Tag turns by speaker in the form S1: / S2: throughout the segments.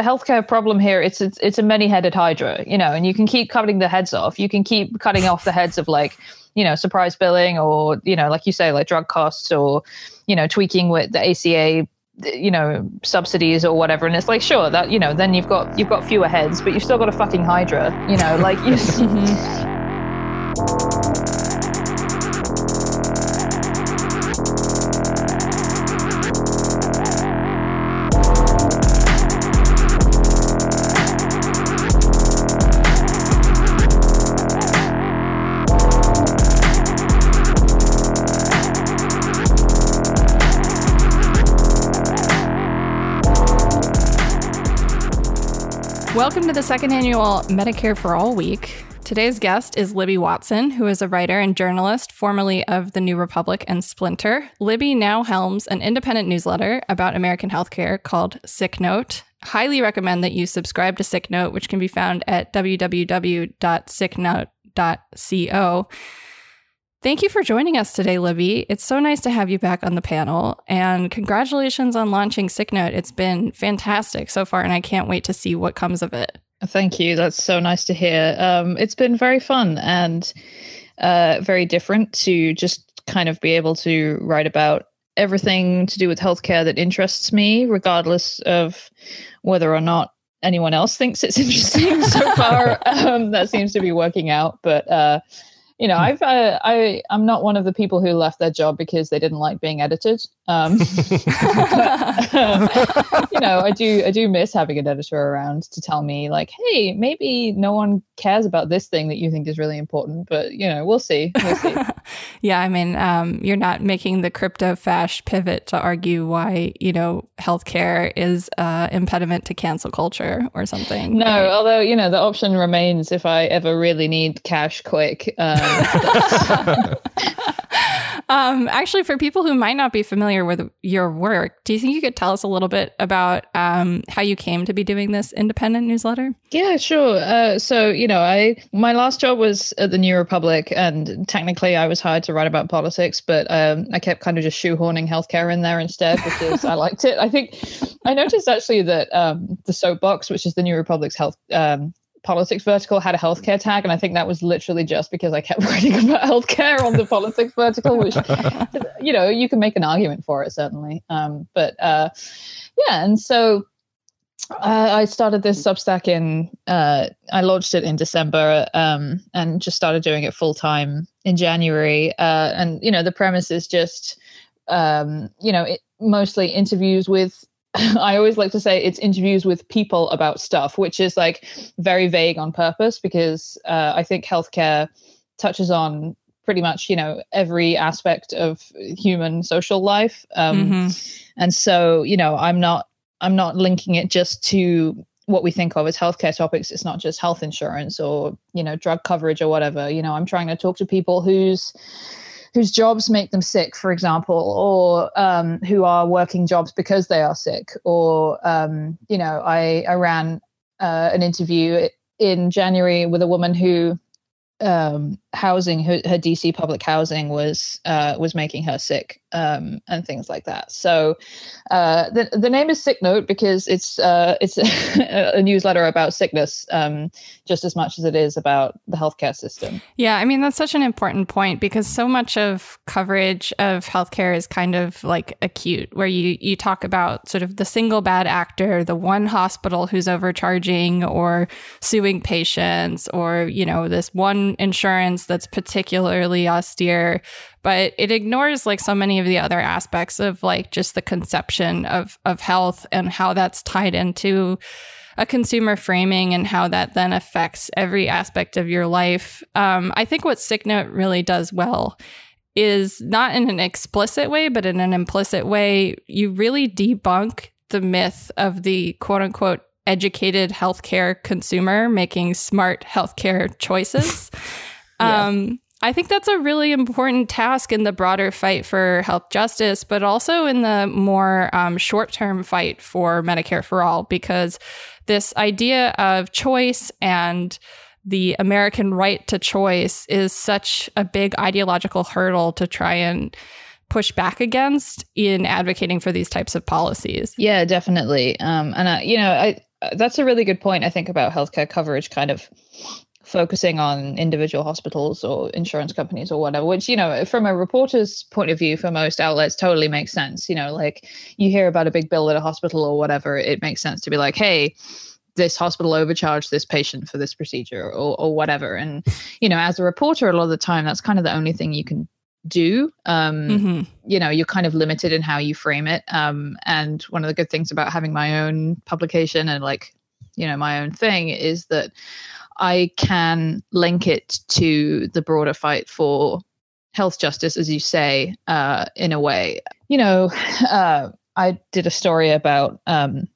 S1: the healthcare problem here. It's it's, it's a many-headed hydra, you know, and you can keep cutting the heads off. You can keep cutting off the heads of like, you know, surprise billing or you know, like you say, like drug costs or you know, tweaking with the ACA you know subsidies or whatever and it's like sure that you know then you've got you've got fewer heads but you've still got a fucking hydra you know like you mm-hmm.
S2: Welcome to the second annual Medicare for All Week. Today's guest is Libby Watson, who is a writer and journalist, formerly of The New Republic and Splinter. Libby now helms an independent newsletter about American healthcare called Sick Note. Highly recommend that you subscribe to Sick Note, which can be found at www.sicknote.co. Thank you for joining us today, Libby. It's so nice to have you back on the panel. And congratulations on launching SickNote. It's been fantastic so far, and I can't wait to see what comes of it.
S1: Thank you. That's so nice to hear. Um, it's been very fun and uh, very different to just kind of be able to write about everything to do with healthcare that interests me, regardless of whether or not anyone else thinks it's interesting so far. Um, that seems to be working out. But uh, you know, I've uh, I I'm not one of the people who left their job because they didn't like being edited. Um, but, uh, you know, I do I do miss having an editor around to tell me like, hey, maybe no one cares about this thing that you think is really important, but you know, we'll see. We'll see.
S2: yeah, I mean, um, you're not making the crypto fash pivot to argue why you know healthcare is uh, impediment to cancel culture or something.
S1: No, right? although you know the option remains if I ever really need cash quick. Um,
S2: um, actually, for people who might not be familiar with your work, do you think you could tell us a little bit about um, how you came to be doing this independent newsletter?
S1: Yeah, sure. Uh, so, you know, I my last job was at the New Republic, and technically I was hired to write about politics, but um, I kept kind of just shoehorning healthcare in there instead because I liked it. I think I noticed actually that um, the soapbox, which is the New Republic's health um, politics vertical had a healthcare tag, and I think that was literally just because I kept writing about healthcare on the politics vertical, which you know you can make an argument for it certainly. Um, but uh, yeah, and so uh, I started this Substack in uh, I launched it in December um, and just started doing it full time in January. Uh, and you know the premise is just um, you know it, mostly interviews with I always like to say it's interviews with people about stuff, which is like very vague on purpose because uh, I think healthcare touches on pretty much you know every aspect of human social life, um, mm-hmm. and so you know I'm not I'm not linking it just to what we think of as healthcare topics. It's not just health insurance or you know drug coverage or whatever. You know I'm trying to talk to people whose whose jobs make them sick, for example, or um, who are working jobs because they are sick. Or, um, you know, I, I ran uh, an interview in January with a woman who um, housing, her, her, DC public housing was uh, was making her sick, um, and things like that. So uh, the the name is Sick Note because it's uh, it's a, a, newsletter about sickness, um, just as much as it is about the healthcare system.
S2: Yeah, I mean that's such an important point because so much of coverage of healthcare is kind of like acute, where you you talk about sort of the single bad actor, the one hospital who's overcharging or suing patients, or you know this one insurance that's particularly austere, but it ignores like so many of the other aspects of like just the conception of of health and how that's tied into a consumer framing and how that then affects every aspect of your life. Um, I think what SickNote really does well is not in an explicit way, but in an implicit way, you really debunk the myth of the quote unquote educated healthcare consumer making smart healthcare choices. yeah. Um, I think that's a really important task in the broader fight for health justice, but also in the more um, short term fight for Medicare for All, because this idea of choice and the American right to choice is such a big ideological hurdle to try and push back against in advocating for these types of policies.
S1: Yeah, definitely. Um, and I, you know, I that's a really good point. I think about healthcare coverage, kind of focusing on individual hospitals or insurance companies or whatever, which, you know, from a reporter's point of view for most outlets totally makes sense. You know, like you hear about a big bill at a hospital or whatever, it makes sense to be like, hey, this hospital overcharged this patient for this procedure or, or whatever. And, you know, as a reporter, a lot of the time, that's kind of the only thing you can do. Um, mm-hmm. You know, you're kind of limited in how you frame it. Um, and one of the good things about having my own publication and like, you know, my own thing is that I can link it to the broader fight for health justice, as you say, uh, in a way. You know, uh, I did a story about um,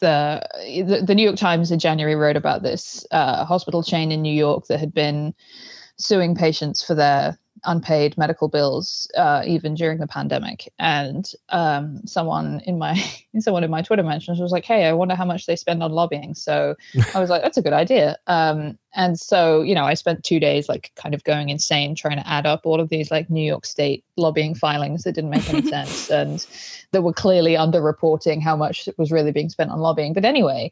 S1: the, the, the New York Times in January wrote about this uh, hospital chain in New York that had been suing patients for their unpaid medical bills uh, even during the pandemic. And um, someone in my someone in my Twitter mentions was like, "Hey, I wonder how much they spend on lobbying." So I was like, "That's a good idea." Um, and so you know, I spent two days like kind of going insane trying to add up all of these like New York State lobbying filings that didn't make any sense and that were clearly underreporting how much was really being spent on lobbying. But anyway.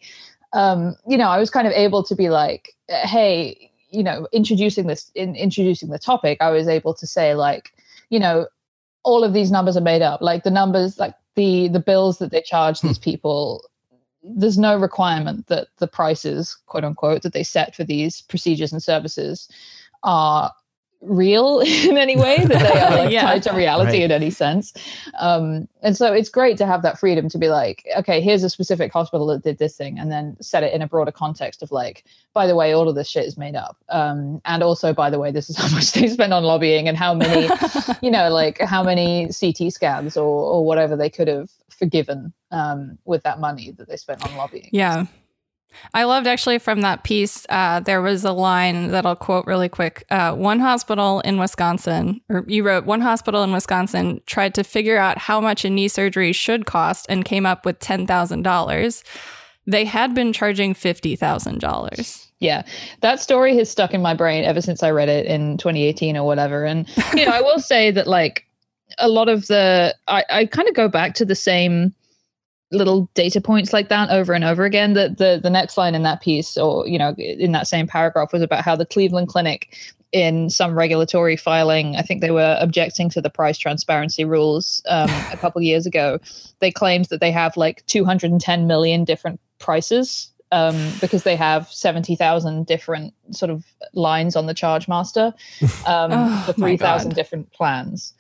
S1: Um, you know, I was kind of able to be like, hey, you know introducing this in introducing the topic i was able to say like you know all of these numbers are made up like the numbers like the the bills that they charge these hmm. people there's no requirement that the prices quote unquote that they set for these procedures and services are real in any way that they are like, yeah. tied to reality right. in any sense um, and so it's great to have that freedom to be like okay here's a specific hospital that did this thing and then set it in a broader context of like by the way all of this shit is made up um, and also by the way this is how much they spend on lobbying and how many you know like how many ct scans or, or whatever they could have forgiven um, with that money that they spent on lobbying
S2: yeah I loved actually from that piece, uh, there was a line that I'll quote really quick. Uh, one hospital in Wisconsin, or you wrote, one hospital in Wisconsin tried to figure out how much a knee surgery should cost and came up with $10,000. They had been charging $50,000.
S1: Yeah, that story has stuck in my brain ever since I read it in 2018 or whatever. And, you know, I will say that, like, a lot of the, I, I kind of go back to the same little data points like that over and over again. The, the the next line in that piece, or you know, in that same paragraph, was about how the Cleveland Clinic, in some regulatory filing, I think they were objecting to the price transparency rules um, a couple years ago. They claimed that they have like 210 million different prices um, because they have 70,000 different sort of lines on the charge master um, oh, for 3,000 different plans.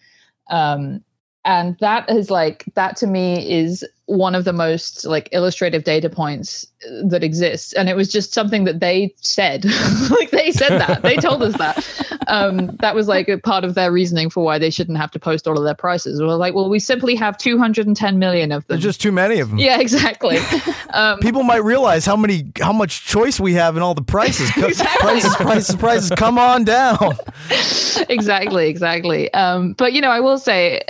S1: Um, and that is like that to me is one of the most like illustrative data points that exists. And it was just something that they said. Like they said that. They told us that. Um, that was like a part of their reasoning for why they shouldn't have to post all of their prices. We're like well we simply have 210 million of them.
S3: There's just too many of them.
S1: Yeah exactly.
S3: Um, people might realize how many how much choice we have in all the prices. Exactly. prices prices prices. Come on down.
S1: Exactly exactly. Um, but you know i will say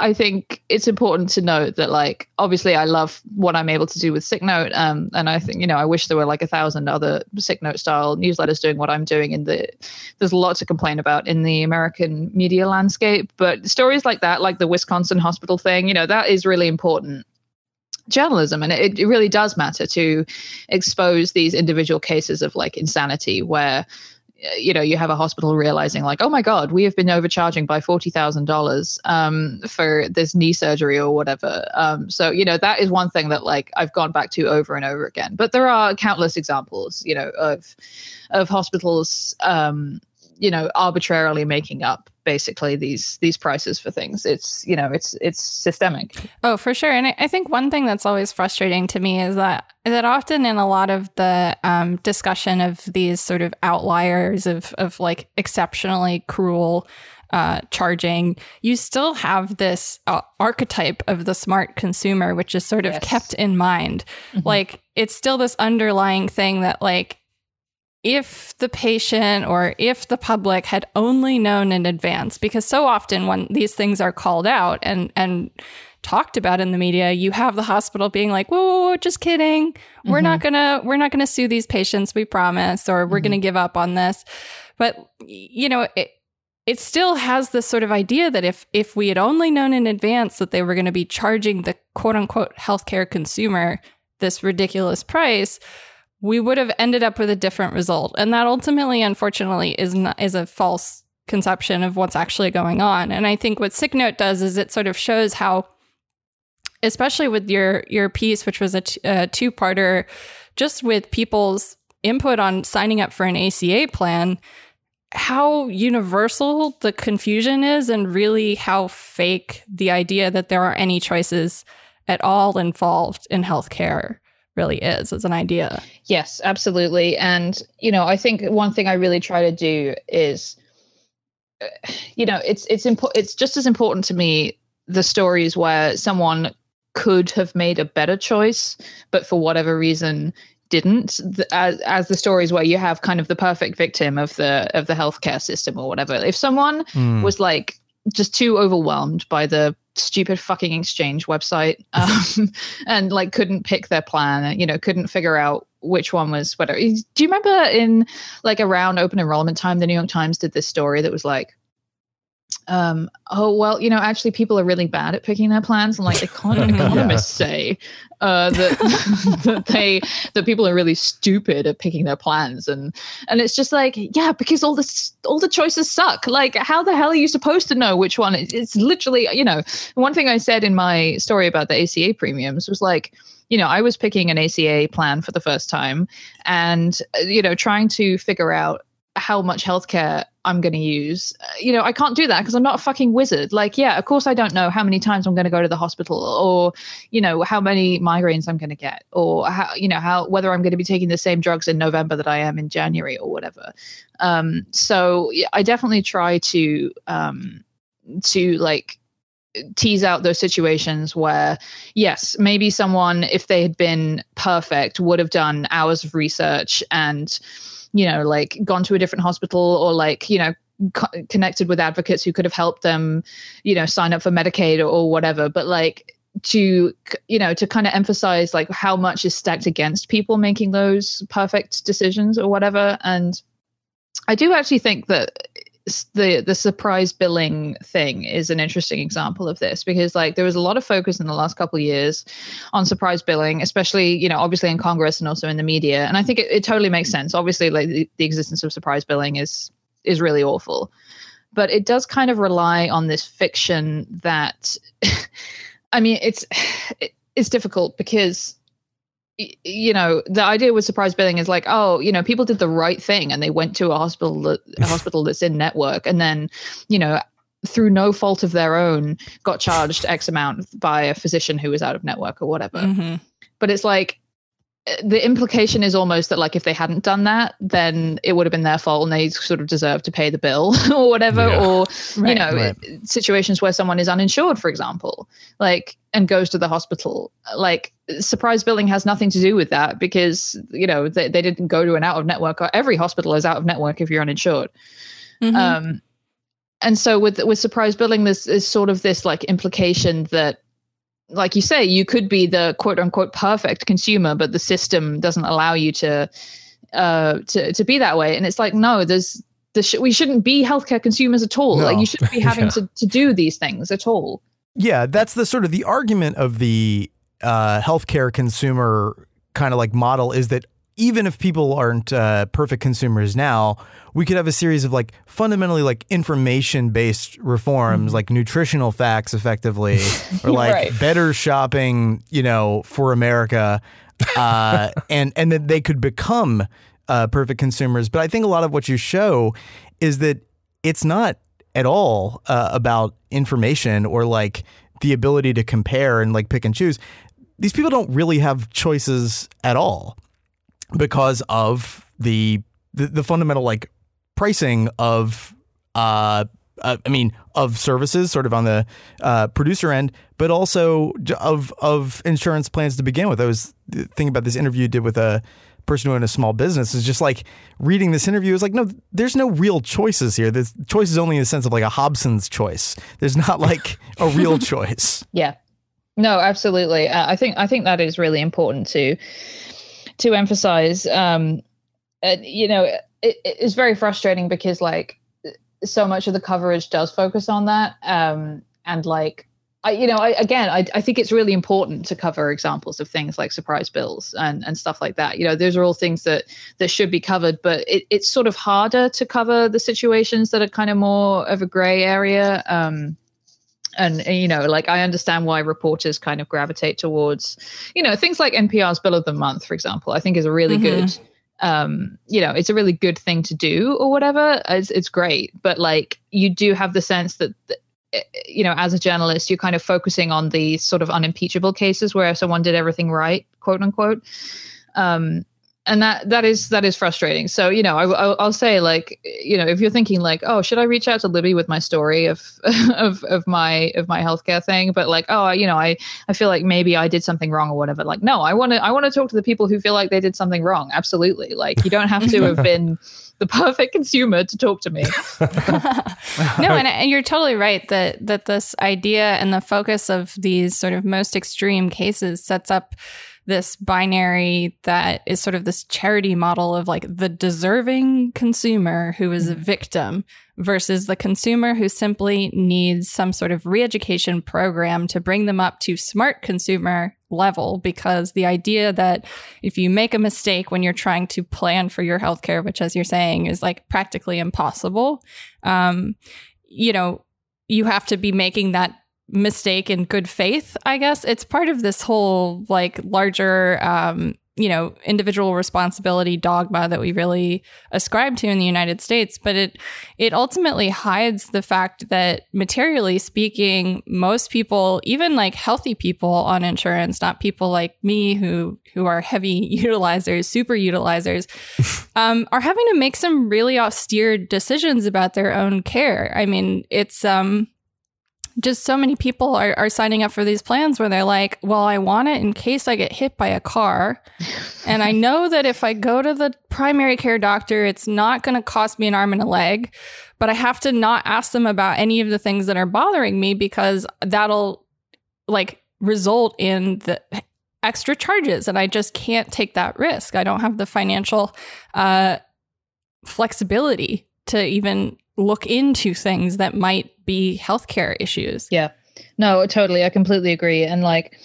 S1: i think it's important to note that like obviously i love what i'm able to do with sick note um, and i think you know i wish there were like a thousand other sick note style newsletters doing what i'm doing in the there's a lot to complain about in the american media landscape but stories like that like the wisconsin hospital thing you know that is really important journalism and it, it really does matter to expose these individual cases of like insanity where you know you have a hospital realizing like oh my god we have been overcharging by $40000 um, for this knee surgery or whatever. Um, so you know that is one thing that like i've gone back to over and over again. But there are countless examples you know of of hospitals um, you know arbitrarily making up basically these these prices for things it's you know it's it's systemic
S2: oh for sure and i think one thing that's always frustrating to me is that that often in a lot of the um, discussion of these sort of outliers of of like exceptionally cruel uh, charging, you still have this uh, archetype of the smart consumer, which is sort of yes. kept in mind. Mm-hmm. Like it's still this underlying thing that like if the patient or if the public had only known in advance because so often when these things are called out and and talked about in the media you have the hospital being like whoa, whoa, whoa just kidding mm-hmm. we're not mm-hmm. gonna we're not gonna sue these patients we promise or we're mm-hmm. gonna give up on this but you know it it still has this sort of idea that if if we had only known in advance that they were going to be charging the quote unquote healthcare consumer this ridiculous price, we would have ended up with a different result. And that ultimately, unfortunately, is not, is a false conception of what's actually going on. And I think what Sick Note does is it sort of shows how, especially with your your piece, which was a, t- a two parter, just with people's input on signing up for an ACA plan, how universal the confusion is, and really how fake the idea that there are any choices at all involved in healthcare really is as an idea.
S1: Yes, absolutely. And, you know, I think one thing I really try to do is uh, you know, it's it's important it's just as important to me the stories where someone could have made a better choice but for whatever reason didn't as, as the stories where you have kind of the perfect victim of the of the healthcare system or whatever if someone mm. was like just too overwhelmed by the stupid fucking exchange website um, and like couldn't pick their plan you know couldn't figure out which one was whatever do you remember in like around open enrollment time the new york times did this story that was like um, oh well, you know, actually, people are really bad at picking their plans, and like econ- economists yeah. say uh, that that they that people are really stupid at picking their plans, and and it's just like, yeah, because all the all the choices suck. Like, how the hell are you supposed to know which one? It's literally, you know, one thing I said in my story about the ACA premiums was like you know, I was picking an ACA plan for the first time and, uh, you know, trying to figure out how much healthcare I'm going to use. Uh, you know, I can't do that because I'm not a fucking wizard. Like, yeah, of course I don't know how many times I'm going to go to the hospital or, you know, how many migraines I'm going to get or how, you know, how, whether I'm going to be taking the same drugs in November that I am in January or whatever. Um, so I definitely try to, um, to like, tease out those situations where yes maybe someone if they had been perfect would have done hours of research and you know, like gone to a different hospital or like, you know, co- connected with advocates who could have helped them, you know, sign up for Medicaid or, or whatever. But like to, you know, to kind of emphasize like how much is stacked against people making those perfect decisions or whatever. And I do actually think that the the surprise billing thing is an interesting example of this because like there was a lot of focus in the last couple of years on surprise billing especially you know obviously in congress and also in the media. And i think it, it totally makes sense. Obviously like the, the existence of surprise billing is is really awful. But it does kind of rely on this fiction that i mean it's it, it's difficult because you know the idea with surprise billing is like oh you know people did the right thing and they went to a hospital that, a hospital that's in network and then you know through no fault of their own got charged x amount by a physician who was out of network or whatever mm-hmm. but it's like the implication is almost that like if they hadn't done that then it would have been their fault and they sort of deserve to pay the bill or whatever yeah. or right, you know right. situations where someone is uninsured for example like and goes to the hospital like surprise billing has nothing to do with that because you know they, they didn't go to an out of network every hospital is out of network if you're uninsured mm-hmm. um and so with with surprise billing this is sort of this like implication that like you say, you could be the quote unquote perfect consumer, but the system doesn't allow you to uh, to to be that way. And it's like, no, there's sh- we shouldn't be healthcare consumers at all. No. Like you shouldn't be having yeah. to to do these things at all.
S3: Yeah, that's the sort of the argument of the uh, healthcare consumer kind of like model is that even if people aren't uh, perfect consumers now, we could have a series of like fundamentally like information based reforms, mm-hmm. like nutritional facts, effectively, or like right. better shopping, you know, for America, uh, and and that they could become uh, perfect consumers. But I think a lot of what you show is that it's not at all uh, about information or like the ability to compare and like pick and choose. These people don't really have choices at all because of the the, the fundamental like pricing of uh, uh, I mean, of services, sort of on the uh, producer end, but also of of insurance plans to begin with. I was thinking about this interview you did with a person who owned a small business. Is just like reading this interview is like, no, there's no real choices here. The choice is only in the sense of like a Hobson's choice. There's not like a real choice.
S1: Yeah, no, absolutely. Uh, I think I think that is really important to to emphasize. Um, you know, it, it's very frustrating because like so much of the coverage does focus on that, um, and like I, you know, I, again, I, I think it's really important to cover examples of things like surprise bills and, and stuff like that. You know, those are all things that that should be covered, but it, it's sort of harder to cover the situations that are kind of more of a gray area. Um, and you know like i understand why reporters kind of gravitate towards you know things like npr's bill of the month for example i think is a really mm-hmm. good um you know it's a really good thing to do or whatever. It's, it's great. But like you do have the sense that eh, you know as a journalist you're kind of focusing on the sort of unimpeachable cases where someone did everything right quote unquote. Um and that that is that is frustrating. So you know I, will say like you know if you're thinking like oh should i reach out to libby with my story of of of my of my healthcare thing? But like oh you know i i feel like maybe i did something wrong or whatever. Like no i want to i want to talk to the people who feel like they did something wrong. Absolutely. Like you don't have to have been the perfect consumer to talk to me.
S2: No and, and you're totally right that that this idea and the focus of these sort of most extreme cases sets up this binary that is sort of this charity model of like the deserving consumer who is a mm-hmm. victim versus the consumer who simply needs some sort of re-education program to bring them up to smart consumer level because the idea that if you make a mistake when you're trying to plan for your healthcare which as you're saying is like practically impossible um, you know you have to be making that mistake in good faith, I guess. It's part of this whole like larger um, you know, individual responsibility dogma that we really ascribe to in the United States, but it it ultimately hides the fact that materially speaking, most people, even like healthy people on insurance, not people like me who who are heavy utilizers, super utilizers, um, are having to make some really austere decisions about their own care. I mean, it's um just so many people are, are signing up for these plans where they're like, well, I want it in case I get hit by a car. and I know that if I go to the primary care doctor, it's not going to cost me an arm and a leg, but I have to not ask them about any of the things that are bothering me because that'll like result in the extra charges. And I just can't take that risk. I don't have the financial uh, flexibility to even look into things that might be healthcare issues.
S1: Yeah. No, totally. I completely agree. And like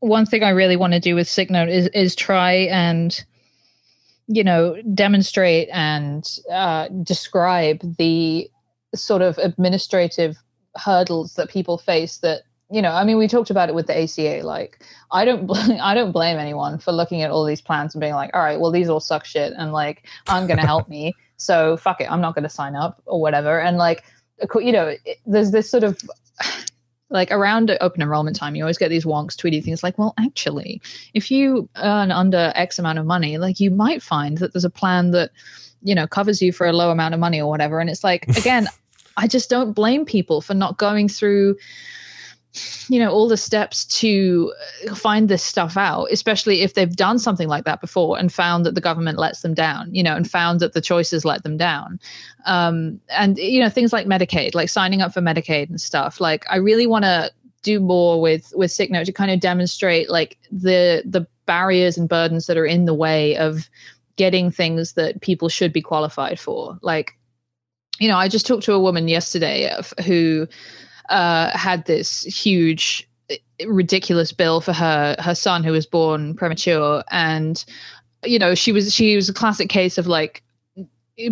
S1: one thing I really want to do with SickNote is is try and you know demonstrate and uh, describe the sort of administrative hurdles that people face that you know i mean we talked about it with the aca like i don't bl- i don't blame anyone for looking at all these plans and being like all right well these all suck shit and like aren't going to help me so fuck it i'm not going to sign up or whatever and like you know, there's this sort of like around open enrollment time, you always get these wonks tweeting things like, well, actually, if you earn under X amount of money, like you might find that there's a plan that, you know, covers you for a low amount of money or whatever. And it's like, again, I just don't blame people for not going through you know all the steps to uh, find this stuff out especially if they've done something like that before and found that the government lets them down you know and found that the choices let them down. Um, and you know things like medicaid like signing up for medicaid and stuff. Like i really want to do more with with sicknote to kind of demonstrate like the the barriers and burdens that are in the way of getting things that people should be qualified for. Like you know i just talked to a woman yesterday who uh, had this huge ridiculous bill for her her son who was born premature. And you know she was she was a classic case of like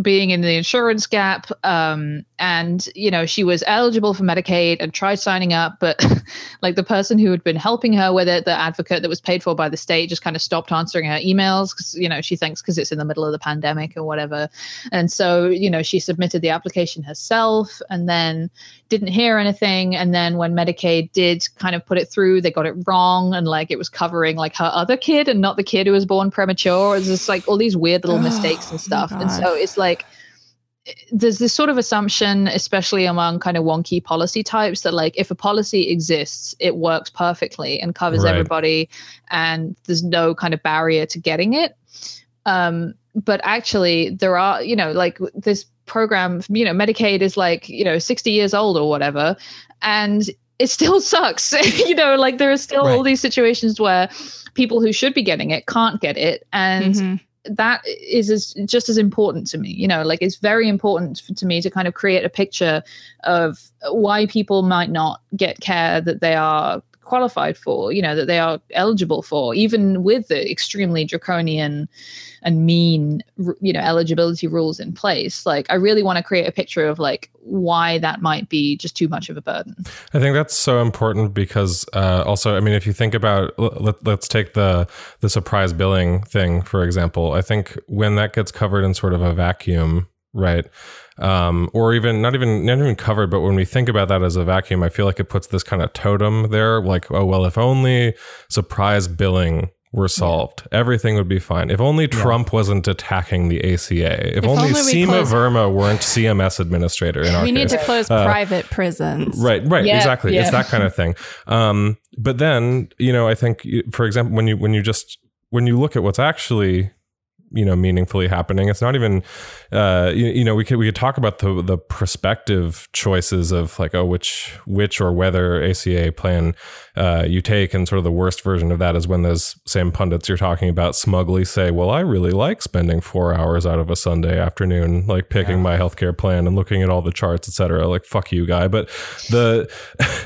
S1: being in the insurance gap. Um, and you know she was eligible for medicaid and tried signing up but like the person who had been helping her with it the advocate that was paid for by the state just kind of stopped answering her emails because you know she thinks because it's in the middle of the pandemic or whatever. And so you know she submitted the application herself. And then didn't hear anything. And then when medicaid did kind of put it through they got it wrong. And like it was covering like her other kid and not the kid who was born premature. It's just like all these weird little mistakes and stuff. And so it's like there's this sort of assumption, especially among kind of wonky policy types, that like if a policy exists, it works perfectly and covers right. everybody, and there's no kind of barrier to getting it. Um, but actually, there are, you know, like this program, you know, Medicaid is like, you know, 60 years old or whatever, and it still sucks. you know, like there are still right. all these situations where people who should be getting it can't get it, and mm-hmm that is as, just as important to me you know like it's very important to me to kind of create a picture of why people might not get care that they are qualified for, you know, that they are eligible for, even with the extremely draconian and mean, you know, eligibility rules in place. Like, I really want to create a picture of like why that might be just too much of a burden.
S4: I think that's so important because uh, also, I mean, if you think about, let, let's take the the surprise billing thing for example. I think when that gets covered in sort of a vacuum, right? um, or even not even not even covered. But when we think about that as a vacuum, I feel like it puts this kind of totem there, like oh well, if only surprise billing were solved, yeah. everything would be fine. If only Trump yeah. wasn't attacking the ACA. If, if only, only Seema close- Verma weren't CMS administrator in our
S2: We need
S4: case.
S2: to close uh, private prisons.
S4: Right, right, yeah, exactly. It's that kind of thing. Um, but then, you know, I think, for example, when you when you just when you look at what's actually you know meaningfully happening. It's not even uh you, you, know we could we could talk about the the prospective choices of like oh which which or whether ACA plan uh you take and sort of the worst version of that is when those same pundits you're talking about smugly say well I really like spending 4 hours out of a Sunday afternoon like picking yeah. my healthcare plan and looking at all the charts etc like fuck you guy. But the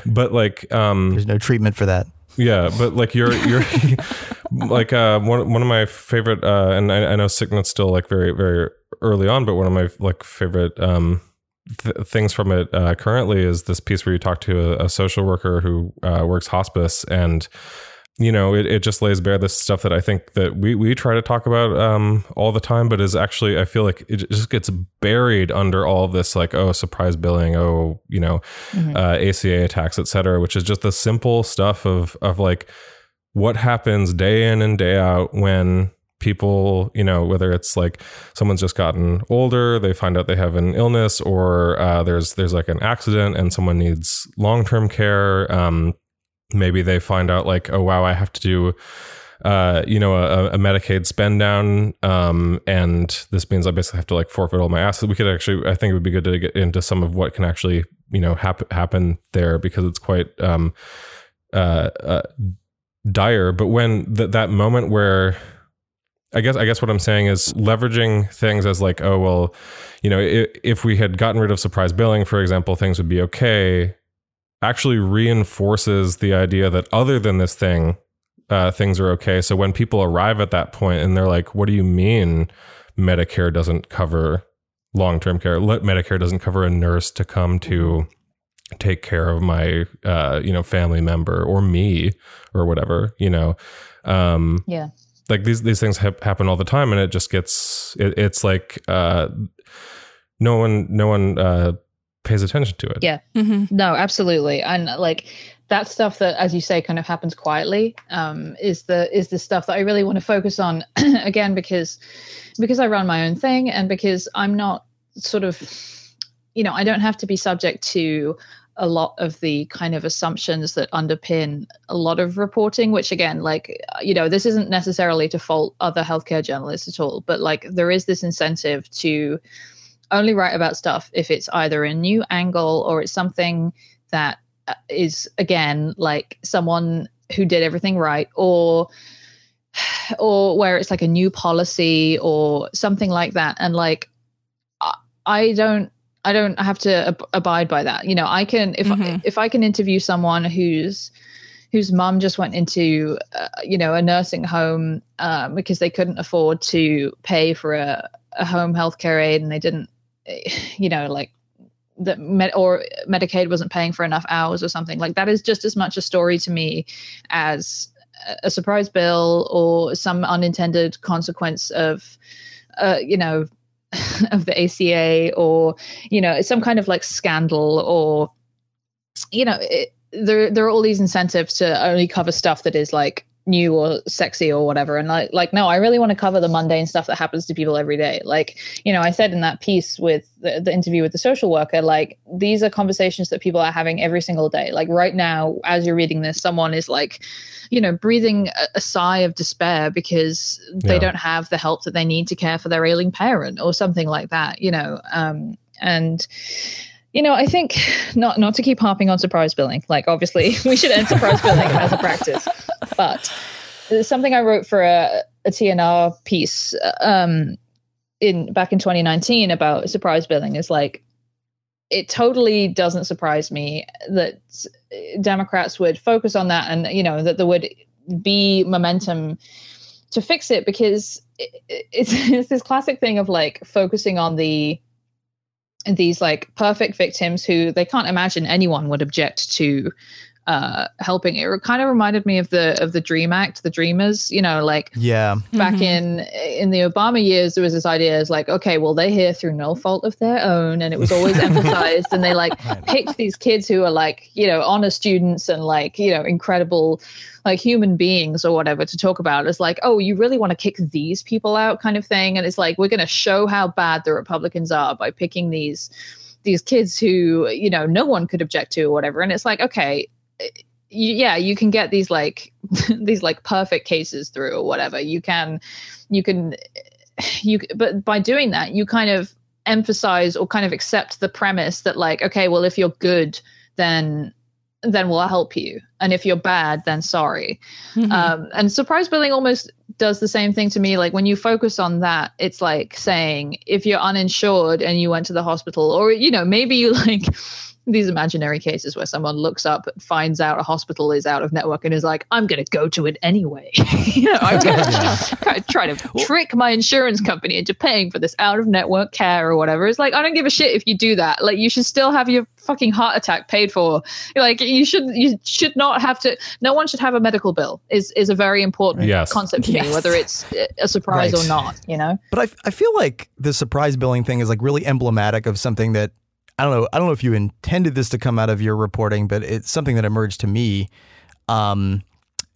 S4: but like um
S3: there's no treatment for that.
S4: Yeah, but like you're you're like uh, one one of my favorite, uh, and I, I know SickNote's still like very very early on, but one of my like favorite um, th- things from it uh, currently is this piece where you talk to a, a social worker who uh, works hospice and you know, it, it just lays bare this stuff that I think that we, we try to talk about um, all the time, but is actually, I feel like it just gets buried under all of this, like, oh, surprise billing, oh, you know, mm-hmm. uh, ACA attacks, et cetera, which is just the simple stuff of, of like what happens day in and day out when people, you know, whether it's like someone's just gotten older, they find out they have an illness, or uh, there's there's like an accident and someone needs long term care. Um, maybe they find out like, oh wow, I have to do uh, you know, a, a, Medicaid spend down. Um, and this means I basically have to like forfeit all my assets. We could actually, I think it would be good to get into some of what can actually, you know, hap- happen there because it's quite, um, uh, uh, dire. But when th- that moment where, I guess, I guess what I'm saying is leveraging things as like, oh, well, you know, if, if we had gotten rid of surprise billing, for example, things would be okay actually reinforces the idea that other than this thing, uh, things are okay. So when people arrive at that point and they're like, "What do you mean Medicare doesn't cover long-term care? Medicare doesn't cover a nurse to come to take care of my, uh, you know, family member or me or whatever." You know,
S1: um, yeah.
S4: Like these these things ha- happen all the time, and it just gets it, it's like uh, no one no one uh, pays attention to it.
S1: Yeah. Mm-hmm. No, absolutely. And like that stuff that, as you say, kind of happens quietly, um, is the is the stuff that I really want to focus on. again, because because I run my own thing, and because I'm not sort of, you know, I don't have to be subject to a lot of the kind of assumptions that underpin a lot of reporting which again like you know this isn't necessarily to fault other healthcare journalists at all but like there is this incentive to only write about stuff if it's either a new angle or it's something that uh, again like someone who did everything right or or where it's like a new policy or something like that. And like i don't i don't have to ab- abide by that you know i can if mm-hmm. if i can interview someone who's whose mum just went into uh, you know a nursing home um, because they couldn't afford to pay for a, a home health care aid and they didn't you know, like that med- or Medicaid wasn't paying for enough hours or something. Like that is just as much a story to me as a surprise bill or some unintended consequence of, uh, you know, of the ACA or you know some kind of like scandal or you know it, there there are all these incentives to only cover stuff that is like new or sexy or whatever and like like no i really want to cover the mundane stuff that happens to people every day like you know i said in that piece with the, the, interview with the social worker like these are conversations that people are having every single day like right now as you're reading this someone is like you know breathing a, a sigh of despair because they yeah. don't have the help that they need to care for their ailing parent or something like that you know um and you know, I think not not to keep harping on surprise billing. Like, obviously, we should end surprise billing as a practice. But something I wrote for a a TNR piece um, in back in 2019 about surprise billing is like it totally doesn't surprise me that Democrats would focus on that and you know that there would be momentum to fix it because it's, it's this classic thing of like focusing on the these like perfect victims who they can't imagine anyone would object to uh, helping. It kind of reminded me of the of the Dream Act, the Dreamers. You know, like
S3: yeah,
S1: back
S2: Mhm.
S1: in in the Obama years, there was this idea as like, okay, well, they're here through no fault of their own, and it was always emphasized, and they like
S3: Right.
S1: picked these kids who are like, you know, honor students and like, you know, incredible like human beings or whatever to talk about. It's like, oh, you really want to kick these people out, kind of thing, and it's like we're going to show how bad the Republicans are by picking these these kids who you know no one could object to or whatever and it's like okay y- yeah you can get these like these like perfect cases through or whatever you can you can you but by doing that you kind of emphasize or kind of accept the premise that like okay well if you're good then then we'll help you and if you're bad then sorry
S2: Mhm.
S1: um, and surprise billing almost does the same thing to me. Like when you focus on that, it's like saying if you're uninsured and you went to the hospital, or you know, maybe you like these imaginary cases where someone looks up, finds out a hospital is out of network, and is like, "I'm going to go to it anyway." you know, I'm going to try to trick my insurance company into paying for this out of network care or whatever. It's like I don't give a shit if you do that. Like you should still have your fucking heart attack paid for. Like you should you should not have to. No one should have a medical bill. Is is a very important
S4: Yes.
S1: concept to me, whether it's a surprise
S3: Right.
S1: or not. You know.
S3: But I, I feel like the surprise billing thing is like really emblematic of something that I don't know. I don't know if you intended this to come out of your reporting, but it's something that emerged to me. Um,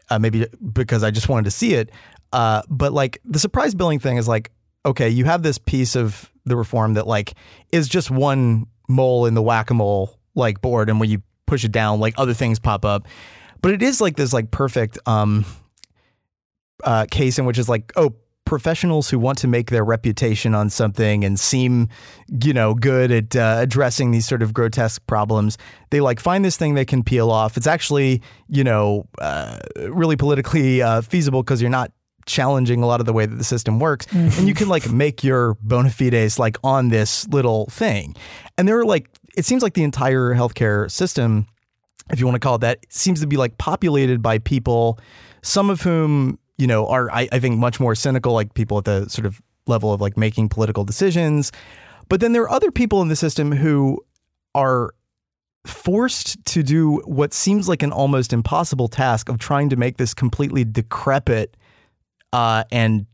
S3: uh, maybe because I just wanted to see it. Uh, but like the surprise billing thing is like, okay, you have this piece of the reform that like is just one mole in the whack a mole like board, and when you push it down, like other things pop up. But it is like this like perfect um, uh, case in which is like, oh, professionals who want to make their reputation on something and seem, you know, good at uh, addressing these sort of grotesque problems, they like find this thing they can peel off. It's actually, you know, uh, really politically uh, feasible because you're not challenging a lot of the way that the system works. And you can like make your bona fides like on this little thing. And there are like it seems like the entire healthcare system if you want to call it that, seems to be like populated by people, some of whom, you know, are, I, I think, much more cynical, like people at the sort of level of like making political decisions. But then there are other people in the system who are forced to do what seems like an almost impossible task of trying to make this completely decrepit uh, and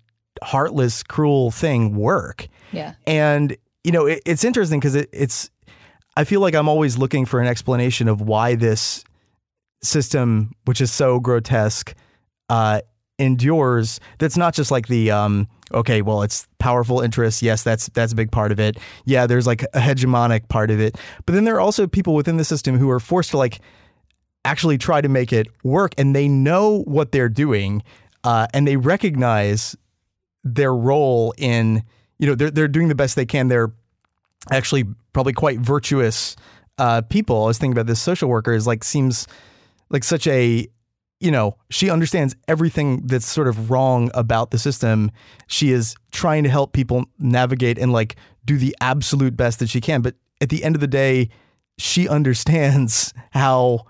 S3: heartless, cruel thing work.
S1: Yeah.
S3: And you know, it, it's interesting because it, it's. I feel like I'm always looking for an explanation of why this system, which is so grotesque, uh, endures. That's not just like the um, okay, well, it's powerful interests. Yes, that's that's a big part of it. Yeah, there's like a hegemonic part of it, but then there are also people within the system who are forced to like actually try to make it work, and they know what they're doing, uh, and they recognize their role in you know they're they're doing the best they can. They're actually probably quite virtuous uh, people. I was thinking about this social worker is like seems like such a you know she understands everything that's sort of wrong about the system. She is trying to help people navigate and like do the absolute best that she can. But at the end of the day, she understands how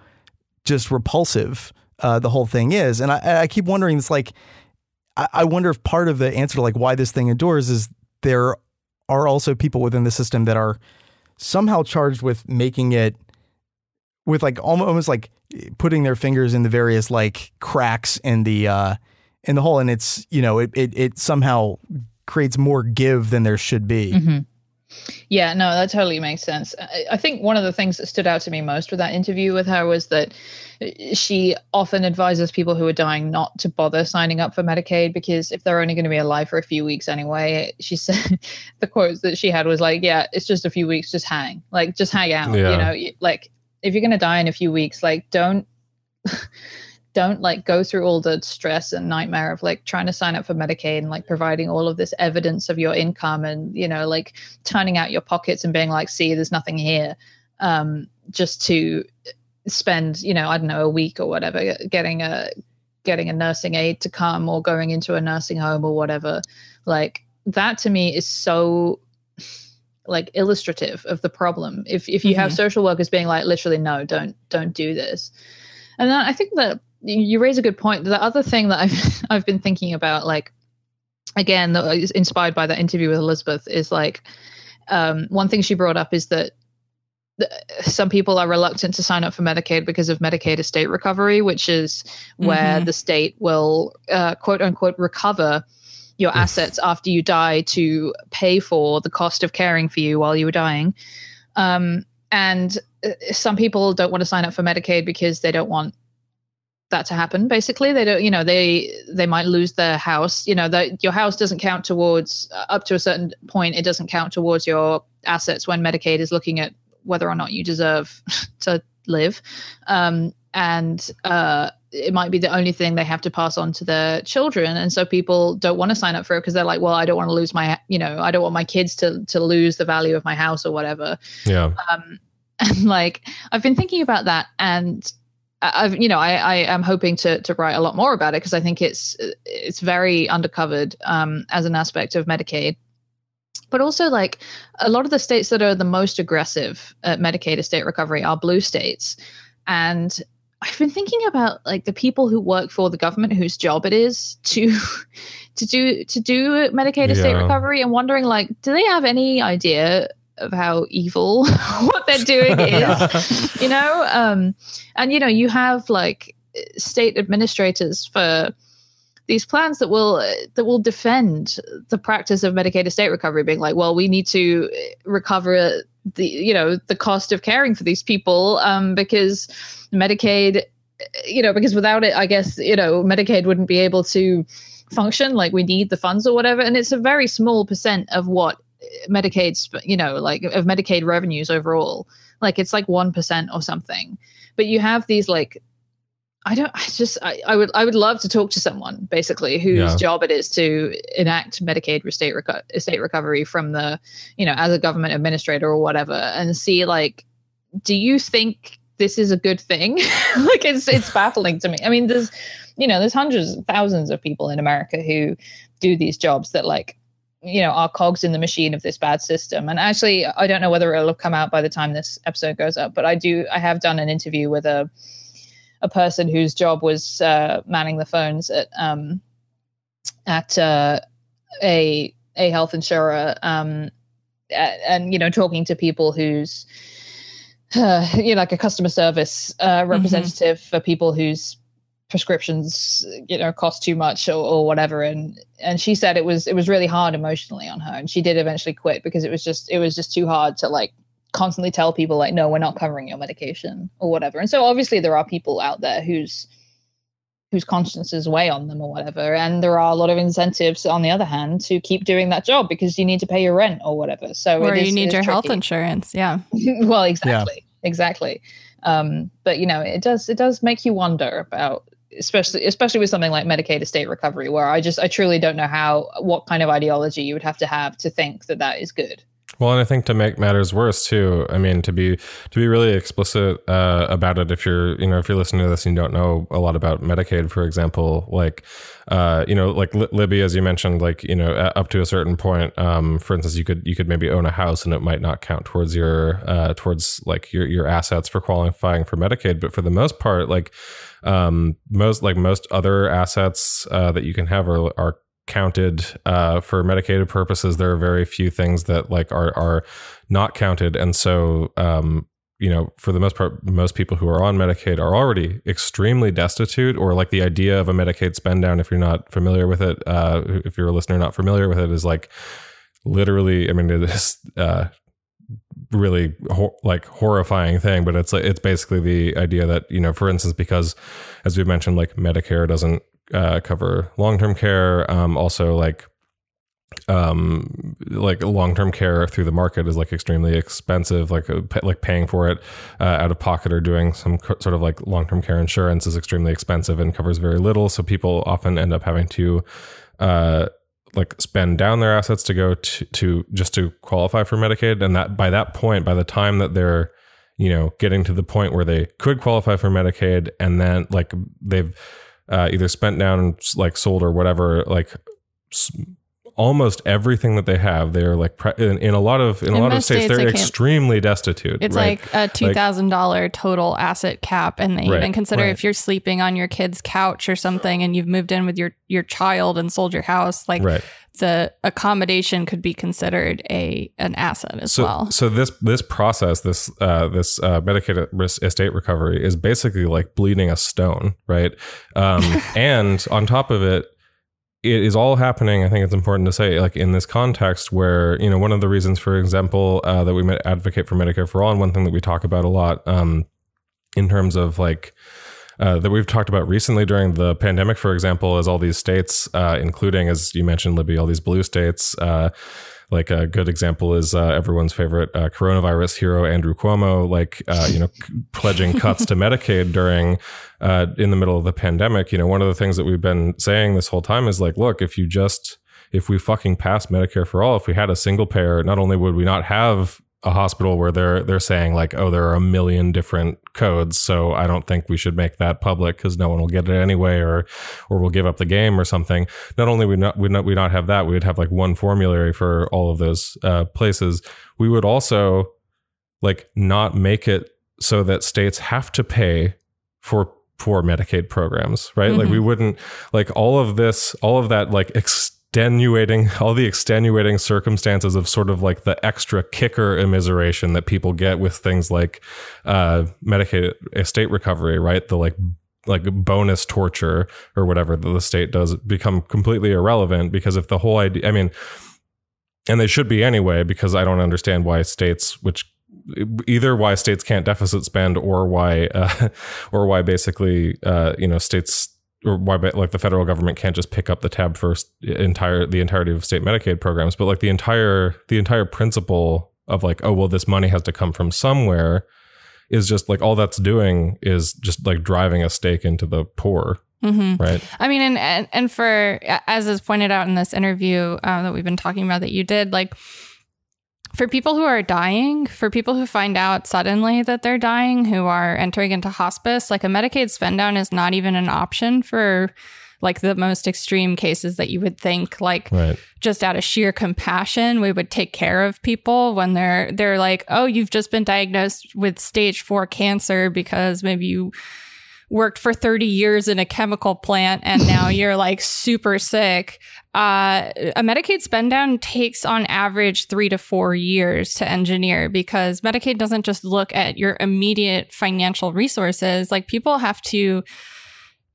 S3: just repulsive uh, the whole thing is. And I, I keep wondering, it's like, I, I wonder if part of the answer to like why this thing endures is there are also people within the system that are somehow charged with making it with like almost, almost like putting their fingers in the various like cracks in the uh in the hole and it's you know it it, it somehow creates more give than there should be
S1: hmm Yeah, no, that totally makes sense. I, I think one of the things that stood out to me most with that interview with her was that she often advises people who are dying not to bother signing up for Medicaid because if they're only going to be alive for a few weeks anyway, she said the quotes that she had was like, "Yeah, it's just a few weeks, just hang, like just hang out,
S4: Yeah.
S1: you know, like if you're going to die in a few weeks, like don't." don't like go through all the stress and nightmare of like trying to sign up for Medicaid and like providing all of this evidence of your income and you know like turning out your pockets and being like see there's nothing here um just to spend you know i don't know a week or whatever getting a getting a nursing aide to come or going into a nursing home or whatever. Like that to me is so like illustrative of the problem. If if you mm-hmm. have social workers being like literally no, don't don't do this. And then I think that you raise a good point. The other thing that I've I've been thinking about like again that is inspired by that interview with Elizabeth is like um, one thing she brought up is that some people are reluctant to sign up for Medicaid because of Medicaid estate recovery, which is where mm-hmm. the state will uh, quote unquote recover your assets after you die to pay for the cost of caring for you while you were dying. Um, and uh, some people don't want to sign up for Medicaid because they don't want that to happen. Basically, they don't. You know, they they might lose their house. You know, that your house doesn't count towards uh, up to a certain point. It doesn't count towards your assets when Medicaid is looking at whether or not you deserve to live. Um, and uh, it might be the only thing they have to pass on to their children. And so people don't want to sign up for it because they're like well i don't want to lose my you know i don't want my kids to to lose the value of my house or whatever.
S4: Yeah.
S1: Um and like i've been thinking about that and I've, you know, I, I am hoping to to write a lot more about it because I think it's it's very undercovered um, as an aspect of Medicaid, but also like a lot of the states that are the most aggressive at Medicaid estate recovery are blue states, and I've been thinking about like the people who work for the government whose job it is to to do to do Medicaid estate yeah. recovery and wondering like do they have any idea of how evil what they're doing is you know um and you know you have like state administrators for these plans that will that will defend the practice of Medicaid estate recovery being like well we need to recover the you know the cost of caring for these people um, because Medicaid, you know, because without it, I guess you know Medicaid wouldn't be able to function. Like we need the funds or whatever, and it's a very small percent of what Medicaid's you know like of Medicaid revenues overall. Like it's like one percent or something. But you have these like I don't. I just. I, I, would. I would love to talk to someone basically whose yeah. job it is to enact Medicaid estate reco- estate recovery from the, you know, as a government administrator or whatever, and see like, do you think this is a good thing? like, it's it's baffling to me. I mean, there's, you know, there's hundreds, thousands of people in America who do these jobs that like, you know, are cogs in the machine of this bad system. And actually, I don't know whether it'll come out by the time this episode goes up, but I do. I have done an interview with a a person whose job was uh, manning the phones at um, at uh, a a health insurer, um, and you know, talking to people who's uh, you know, like a customer service uh, mm-hmm. representative mm-hmm. for people whose prescriptions you know cost too much or, or whatever and and she said it was it was really hard emotionally on her and she did eventually quit because it was just it was just too hard to like constantly tell people like no we're not covering your medication or whatever. And so obviously there are people out there whose whose consciences weigh on them or whatever. And there are a lot of incentives on the other hand to keep doing that job because you need to pay your rent or whatever. So
S2: or you need your tricky. health insurance. Yeah.
S1: Well exactly. Yeah. exactly. Um, but you know it does it does make you wonder about especially especially with something like medicaid estate recovery where i just i truly don't know how what kind of ideology you would have to have to think that that is good
S4: well, and I think to make matters worse too. I mean, to be to be really explicit uh, about it, if you're you know if you're listening to this and you don't know a lot about Medicaid, for example, like uh, you know like Libby, as you mentioned, like you know up to a certain point, um, for instance, you could you could maybe own a house and it might not count towards your uh, towards like your your assets for qualifying for Medicaid, but for the most part, like um, most like most other assets uh, that you can have are, are counted uh, for Medicaid purposes. There are very few things that like are are not counted, and so um, you know, for the most part, most people who are on Medicaid are already extremely destitute, or like the idea of a Medicaid spend down. If you're not familiar with it, uh, if you're a listener not familiar with it, is like literally. I mean, it is. Uh, really ho- like horrifying thing but it's like it's basically the idea that you know for instance because as we've mentioned like medicare doesn't uh, cover long term care. Um, also, like um like long-term care through the market is like extremely expensive like uh, like paying for it uh, out of pocket or doing some co- sort of like long-term care insurance is extremely expensive and covers very little so people often end up having to uh like spend down their assets to go to, to just to qualify for Medicaid and that by that point by the time that they're you know getting to the point where they could qualify for Medicaid and then like they've uh, either spent down, like sold or whatever, like almost everything that they have they're like in, in a lot of in, in a lot of states, states they're extremely destitute
S2: it's right? like a $2000 like, total asset cap and they right, even consider right. if you're sleeping on your kid's couch or something and you've moved in with your your child and sold your house like the accommodation could be considered a an asset as
S4: so,
S2: well.
S4: So this this process, this uh, this uh, Medicaid estate recovery, is basically like bleeding a stone, right? Um, and on top of it, it is all happening. I think it's important to say, like in this context, where you know one of the reasons, for example, uh, that we advocate for Medicare for all, and one thing that we talk about a lot um, in terms of like. Uh, that we've talked about recently during the pandemic, for example, is all these states, uh, including, as you mentioned, Libby, all these blue states, uh, like a good example is uh, everyone's favorite uh, coronavirus hero Andrew Cuomo, like uh, you know, pledging cuts to Medicaid during uh, in the middle of the pandemic. You know, one of the things that we've been saying this whole time is like, look, if you just if we fucking pass Medicare for all, if we had a single payer, not only would we not have a hospital where they're they're saying like, oh, there are a million different codes, so I don't think we should make that public because no one will get it anyway, or or we'll give up the game or something. Not only would not we not we not have that, we would have like one formulary for all of those uh, places. We would also like not make it so that states have to pay for for Medicaid programs, right? Mm-hmm. Like we wouldn't like all of this, all of that like ex- extenuating all the extenuating circumstances of sort of like the extra kicker immiseration that people get with things like uh, Medicaid estate recovery, right? The like like bonus torture or whatever that the state does become completely irrelevant because if the whole idea, I mean, and they should be anyway, because I don't understand why states, which either why states can't deficit spend or why, uh, or why basically, uh, you know, states or why like the federal government can't just pick up the tab for entire the entirety of state Medicaid programs, but like the entire the entire principle of like oh well this money has to come from somewhere is just like all that's doing is just like driving a stake into the poor. Mm-hmm. Right.
S2: I mean, and, and and for as is pointed out in this interview uh, that we've been talking about that you did, like for people who are dying, for people who find out suddenly that they're dying, who are entering into hospice, like a Medicaid spend down is not even an option for like the most extreme cases that you would think like right. just out of sheer compassion we would take care of people when they're they're like oh you've just been diagnosed with stage 4 cancer because maybe you worked for 30 years in a chemical plant and now you're like super sick. Uh, a Medicaid spend down takes on average three to four years to engineer because Medicaid doesn't just look at your immediate financial resources. Like people have to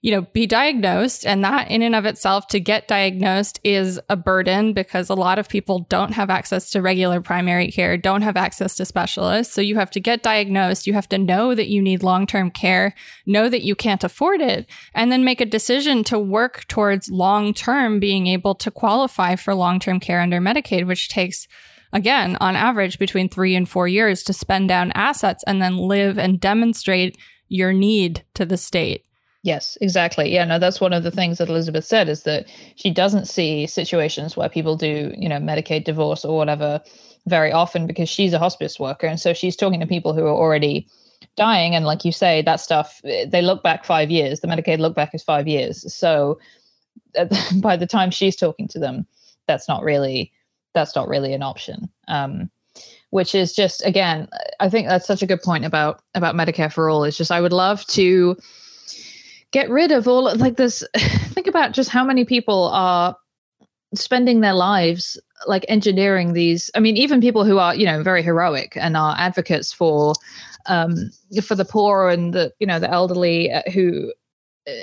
S2: you know, be diagnosed. And that in and of itself to get diagnosed is a burden because a lot of people don't have access to regular primary care, don't have access to specialists. So you have to get diagnosed. You have to know that you need long term care, know that you can't afford it, and then make a decision to work towards long term being able to qualify for long term care under Medicaid, which takes again, on average, between three and four years to spend down assets and then live and demonstrate your need to the state.
S1: Yes, exactly. Yeah, no, that's one of the things that Elizabeth said is that she doesn't see situations where people do, you know, Medicaid divorce or whatever very often because she's a hospice worker. And so she's talking to people who are already dying. And like you say, that stuff, they look back five years. The Medicaid look back is five years. So by the time she's talking to them, that's not really that's not really an option. Um, which is just again, I think that's such a good point about about Medicare for all. Is just I would love to get rid of all like this think about just how many people are spending their lives like engineering these i mean even people who are you know very heroic and are advocates for um for the poor and the you know the elderly uh, who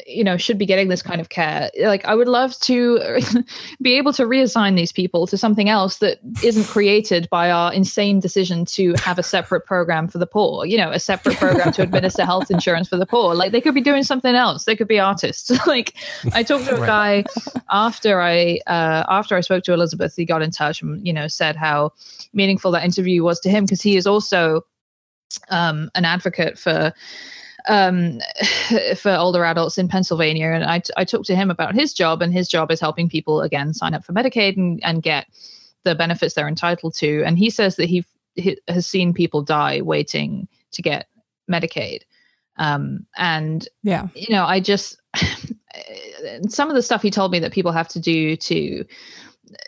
S1: you know should be getting this kind of care. Like i would love to be able to reassign these people to something else that isn't created by our insane decision to have a separate program for the poor you know a separate program to administer health insurance for the poor. Like they could be doing something else. They could be artists. Like i talked to a guy after i uh, after i spoke to elizabeth he got in touch and you know said how meaningful that interview was to him because he is also um, an advocate for um, for older adults in Pennsylvania. And I, I talked to him about his job, and his job is helping people again sign up for Medicaid and, and get the benefits they're entitled to. And he says that he, he has seen people die waiting to get Medicaid. Um, and
S2: yeah,
S1: you know, I just some of the stuff he told me that people have to do to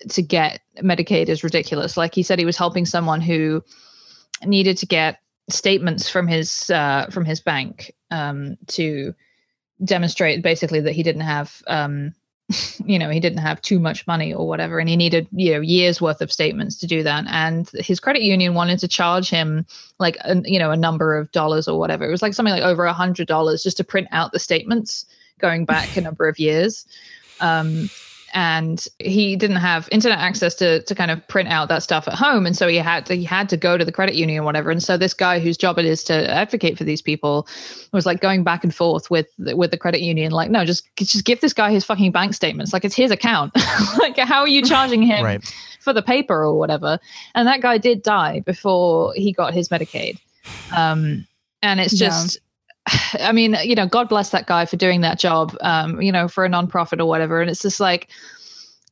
S1: to get Medicaid is ridiculous. Like he said, he was helping someone who needed to get statements from his uh, from his bank um, to demonstrate basically that he didn't have um, you know he didn't have too much money or whatever and he needed you know years worth of statements to do that. And his credit union wanted to charge him like a, you know a number of dollars or whatever. It was like something like over a hundred dollars just to print out the statements going back a number of years. Um, and he didn't have internet access to to kind of print out that stuff at home. And so he had to he had to go to the credit union or whatever. And so this guy whose job it is to advocate for these people was like going back and forth with with the credit union like no just just give this guy his fucking bank statements. Like it's his account. Like how are you charging him
S3: Right.
S1: for the paper or whatever? And that guy did die before he got his medicaid. Um and it's
S2: Yeah.
S1: Just I mean, you know, God bless that guy for doing that job, um, you know, for a nonprofit or whatever. And it's just like,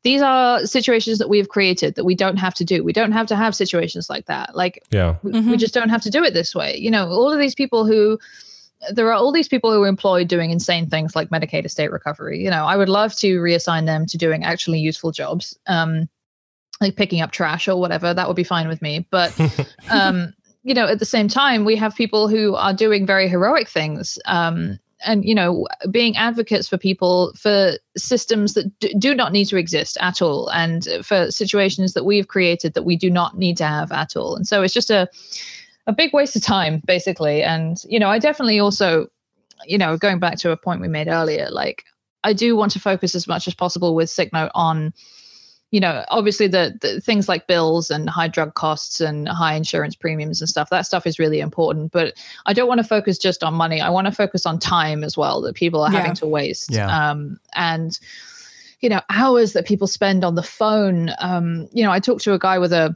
S1: these are situations that we've created that we don't have to do. We don't have to have situations like that. Like,
S4: Yeah.
S1: we, we
S2: Mhm.
S1: just don't have to do it this way. You know, all of these people who, there are all these people who are employed doing insane things like Medicaid estate recovery. You know, I would love to reassign them to doing actually useful jobs, um, like picking up trash or whatever. That would be fine with me. But um, you know, at the same time, we have people who are doing very heroic things. Um, and you know, being advocates for people for systems that do not need to exist at all, and for situations that we've created that we do not need to have at all. And so it's just a a big waste of time, basically. And you know, I definitely also, you know, going back to a point we made earlier, like I do want to focus as much as possible with Sick on you know, obviously the, the things like bills and high drug costs and high insurance premiums and stuff, that stuff is really important. But I don't want to focus just on money. I want to focus on time as well that people are
S2: Yeah.
S1: having to waste.
S3: Yeah.
S1: Um, and, you know, hours that people spend on the phone. Um, you know, I talked to a guy with a,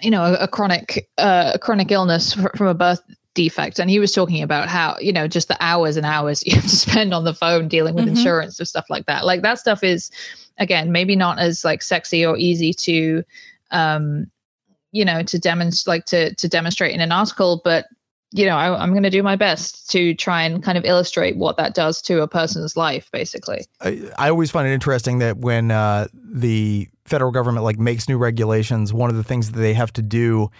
S1: you know, a, a chronic, uh, a chronic illness fr- from a birth defect and he was talking about how you know just the hours and hours you have to spend on the phone dealing with
S2: Mhm.
S1: insurance and stuff like that like that stuff is again maybe not as like sexy or easy to um you know to demonstrate like to to demonstrate in an article but you know I, i'm going to do my best to try and kind of illustrate what that does to a person's life basically.
S3: I, I always find it interesting that when uh, the federal government like makes new regulations, one of the things that they have to do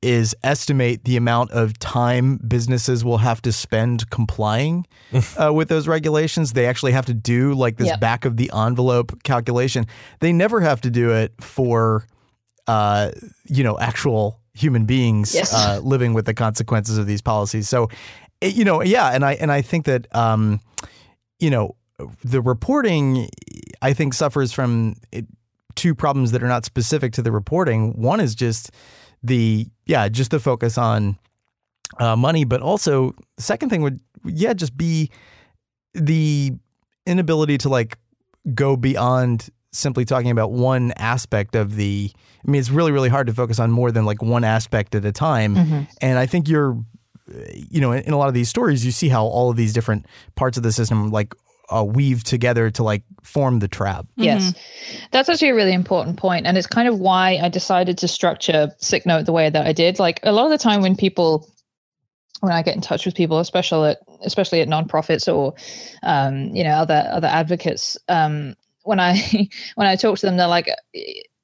S3: is estimate the amount of time businesses will have to spend complying uh, with those regulations. They actually have to do like this
S1: Yep.
S3: back of the envelope calculation. They never have to do it for, uh, you know, actual human beings
S1: Yes.
S3: uh, living with the consequences of these policies. So, it- you know, yeah, and I and I think that, um, you know, the reporting, I think, suffers from it, two problems that are not specific to the reporting. One is just the yeah, just the focus on uh, money, but also the second thing would yeah, just be the inability to like go beyond simply talking about one aspect of the. I mean, it's really really hard to focus on more than like one aspect at a time, and I think you're you know, in, in a lot of these stories, you see how all of these different parts of the system like uh, weave together to like form the trap.
S1: Yes. That's actually a really important point. And it's kind of why I decided to structure SickNote the way that I did. Like a lot of the time when people when I get in touch with people, especially at especially at nonprofits or um, you know, other other advocates, um, when I when I talk to them, they're like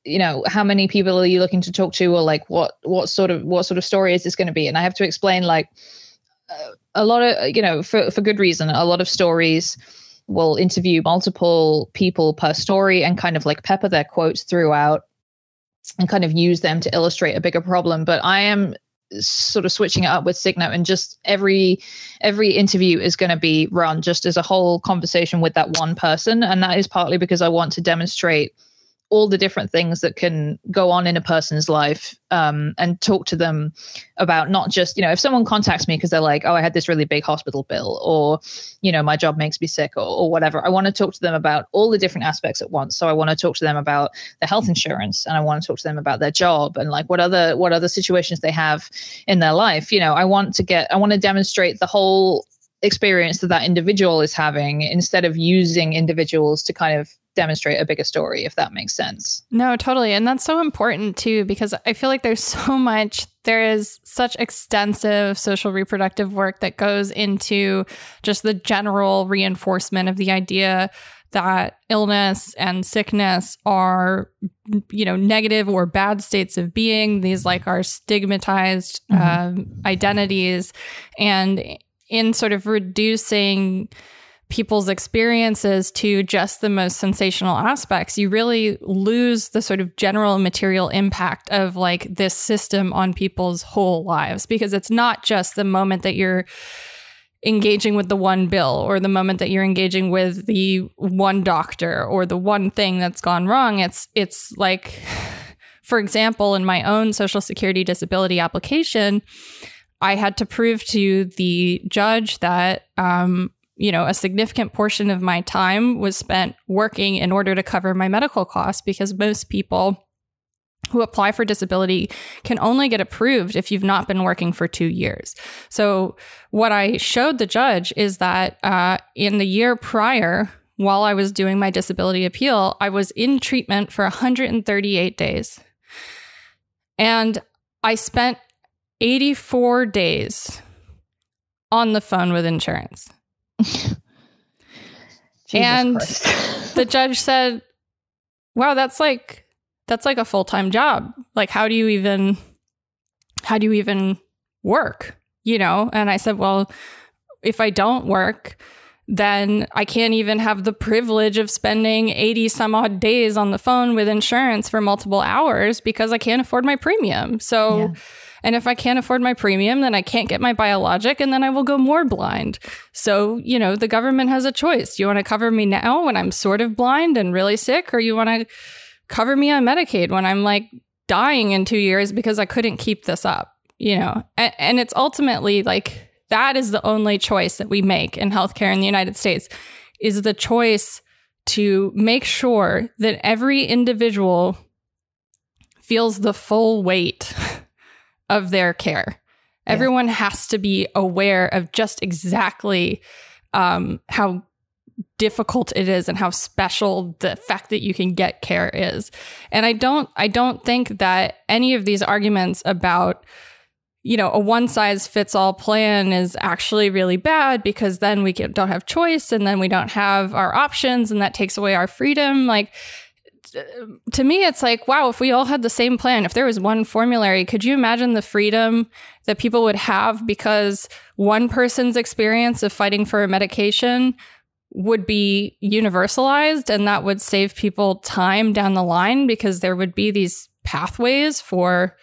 S1: you know how many people are you looking to talk to or like what what sort of what sort of story is this going to be and i have to explain like uh, a lot of you know for for good reason a lot of stories will interview multiple people per story and kind of like pepper their quotes throughout and kind of use them to illustrate a bigger problem. But i am sort of switching it up with SickNote and just every every interview is going to be run just as a whole conversation with that one person. And that is partly because I want to demonstrate all the different things that can go on in a person's life um, and talk to them about not just you know if someone contacts me because they're like oh i had this really big hospital bill or you know my job makes me sick or, or whatever i want to talk to them about all the different aspects at once. So i want to talk to them about their health insurance and i want to talk to them about their job and like what other what other situations they have in their life. You know i want to get i want to demonstrate the whole experience that that individual is having instead of using individuals to kind of demonstrate a bigger story, if that makes sense.
S2: No, totally. And that's so important too, because I feel like there's so much, there is such extensive social reproductive work that goes into just the general reinforcement of the idea that illness and sickness are you know negative or bad states of being these like are stigmatized mm-hmm. um, identities and in sort of reducing people's experiences to just the most sensational aspects, you really lose the sort of general material impact of like this system on people's whole lives because it's not just the moment that you're engaging with the one bill or the moment that you're engaging with the one doctor or the one thing that's gone wrong. It's it's like for example in my own social security disability application i had to prove to the judge that um, you know a significant portion of my time was spent working in order to cover my medical costs because most people who apply for disability can only get approved if you've not been working for two years. So, what I showed the judge is that uh, in the year prior, while I was doing my disability appeal, I was in treatment for 138 days. And I spent 84 days on the phone with insurance. and the judge said, Wow, that's like that's like a full-time job. Like how do you even how do you even work? You know? And I said, "Well, if I don't work, then I can't even have the privilege of spending 80 some odd days on the phone with insurance for multiple hours because I can't afford my premium. So, yeah. And if I can't afford my premium, then I can't get my biologic and then I will go more blind. So, you know, the government has a choice. You want to cover me now when I'm sort of blind and really sick, or you want to cover me on Medicaid when I'm like dying in two years because I couldn't keep this up, you know? And, and it's ultimately like that is the only choice that we make in healthcare in the United States is the choice to make sure that every individual feels the full weight of their care. Yeah. Everyone has to be aware of just exactly um, how difficult it is and how special the fact that you can get care is. And I don't I don't think that any of these arguments about you know, a one size fits all plan is actually really bad because then we don't have choice and then we don't have our options and that takes away our freedom. Like, to me, it's like, wow, if we all had the same plan, if there was one formulary, could you imagine the freedom that people would have because one person's experience of fighting for a medication would be universalized and that would save people time down the line because there would be these pathways for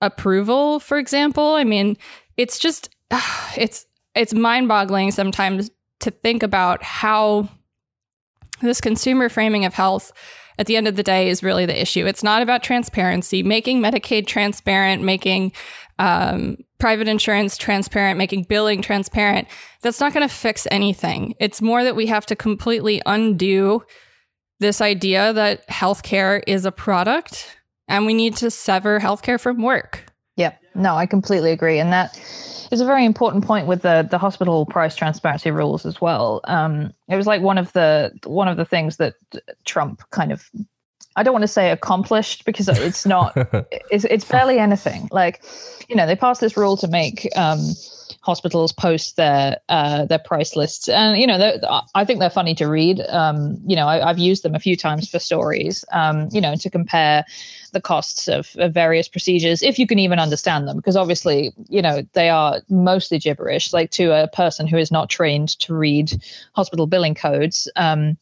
S2: approval for example? I mean it's just it's it's mind-boggling sometimes to think about how this consumer framing of health at the end of the day is really the issue. It's not about transparency, making Medicaid transparent, making um, private insurance transparent, making billing transparent, that's not going to fix anything. It's more that we have to completely undo this idea that healthcare is a product and we need to sever healthcare from work.
S1: No, I completely agree. And that is a very important point with the, the hospital price transparency rules as well. Um, it was like one of the one of the things that Trump kind of I don't want to say accomplished because it's not it's, it's barely anything. Like, you know, they passed this rule to make um, hospitals post their uh, their price lists, and you know, I think they're funny to read. Um, you know, I, have used them a few times for stories. Um, you know, to compare the costs of, of, various procedures, if you can even understand them, because obviously, you know, they are mostly gibberish. Like to a person who is not trained to read hospital billing codes. Um,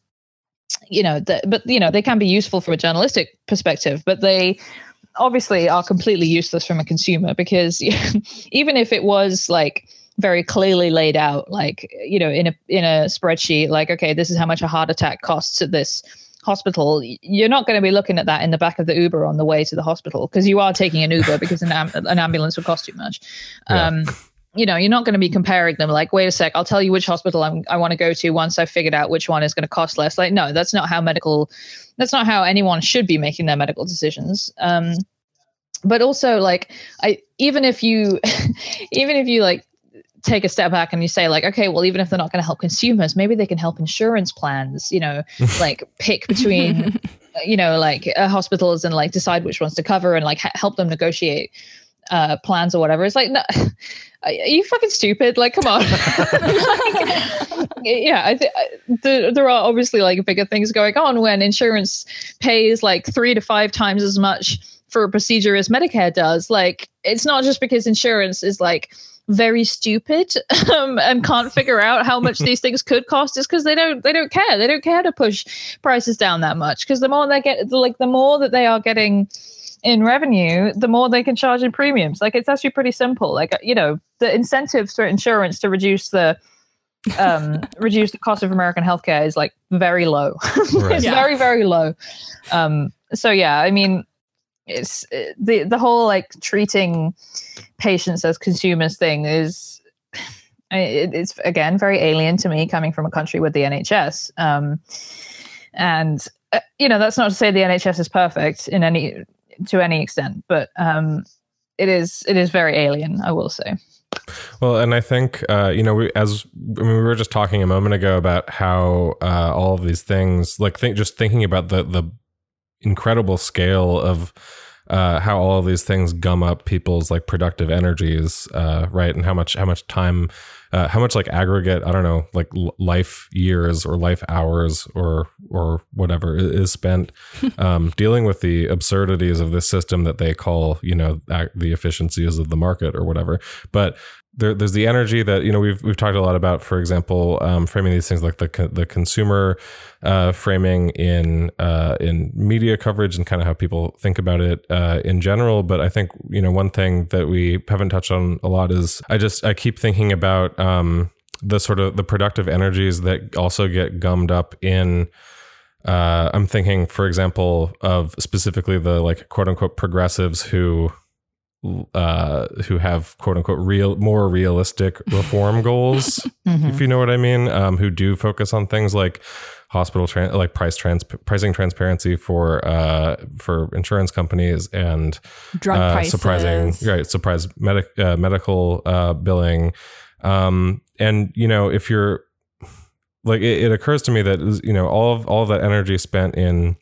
S1: you know, but you know, they can be useful from a journalistic perspective, but they obviously are completely useless from a consumer because even if it was like very clearly laid out, like you know, in a in a spreadsheet, like okay, this is how much a heart attack costs at this hospital, you're not going to be looking at that in the back of the Uber on the way to the hospital because you are taking an Uber because an, am- an ambulance would cost too much. Yeah. Um, you know, you're not going to be comparing them like, wait a sec, I'll tell you which hospital I'm, i want to go to once I've figured out which one is going to cost less. Like, no, that's not how medical, that's not how anyone should be making their medical decisions. Um, but also like, I, even if you, even if you like take a step back and you say like okay well even if they're not going to help consumers maybe they can help insurance plans you know like pick between you know like uh, hospitals and like decide which ones to cover and like ha- help them negotiate uh, plans or whatever. It's like, no, are you fucking stupid? Like, come on. like, yeah, I think the, there are obviously like bigger things going on when insurance pays like three to five times as much for a procedure as Medicare does. Like, it's not just because insurance is like very stupid um, and can't figure out how much these things could cost is because they don't they don't care they don't care to push prices down that much because the more they get like the more that they are getting in revenue, the more they can charge in premiums. Like it's actually pretty simple. Like you know, the incentives for insurance to reduce the um reduce the cost of American healthcare is like very low. Right. it's yeah. very very low. Um so yeah, I mean it's the the whole like treating patients as consumers thing is it, it's again very alien to me coming from a country with the NHS. Um and uh, you know that's not to say the NHS is perfect in any to any extent, but um, it is it is very alien, I will say.
S4: Well, and I think uh, you know, we, as I mean, we were just talking a moment ago about how uh, all of these things, like think, just thinking about the the incredible scale of uh, how all of these things gum up people's like productive energies, uh, right? And how much how much time, uh, how much like aggregate, I don't know, like life years or life hours or or whatever is spent um, dealing with the absurdities of this system that they call, you know, the efficiencies of the market or whatever. But there, there's the energy that you know we've we've talked a lot about. For example, um, framing these things like the the consumer uh, framing in uh, in media coverage and kind of how people think about it uh, in general. But I think you know one thing that we haven't touched on a lot is I just I keep thinking about um, the sort of the productive energies that also get gummed up in. Uh, I'm thinking, for example, of specifically the like quote unquote progressives who uh, who have quote unquote real more realistic reform goals, mm-hmm. if you know what I mean, um, who do focus on things like hospital tran- like price trans- pricing transparency for uh, for insurance companies and
S2: drug uh, prices.
S4: surprising right surprise medic uh, medical uh, billing um, and you know if you're like it, it occurs to me that you know all of all of that energy spent in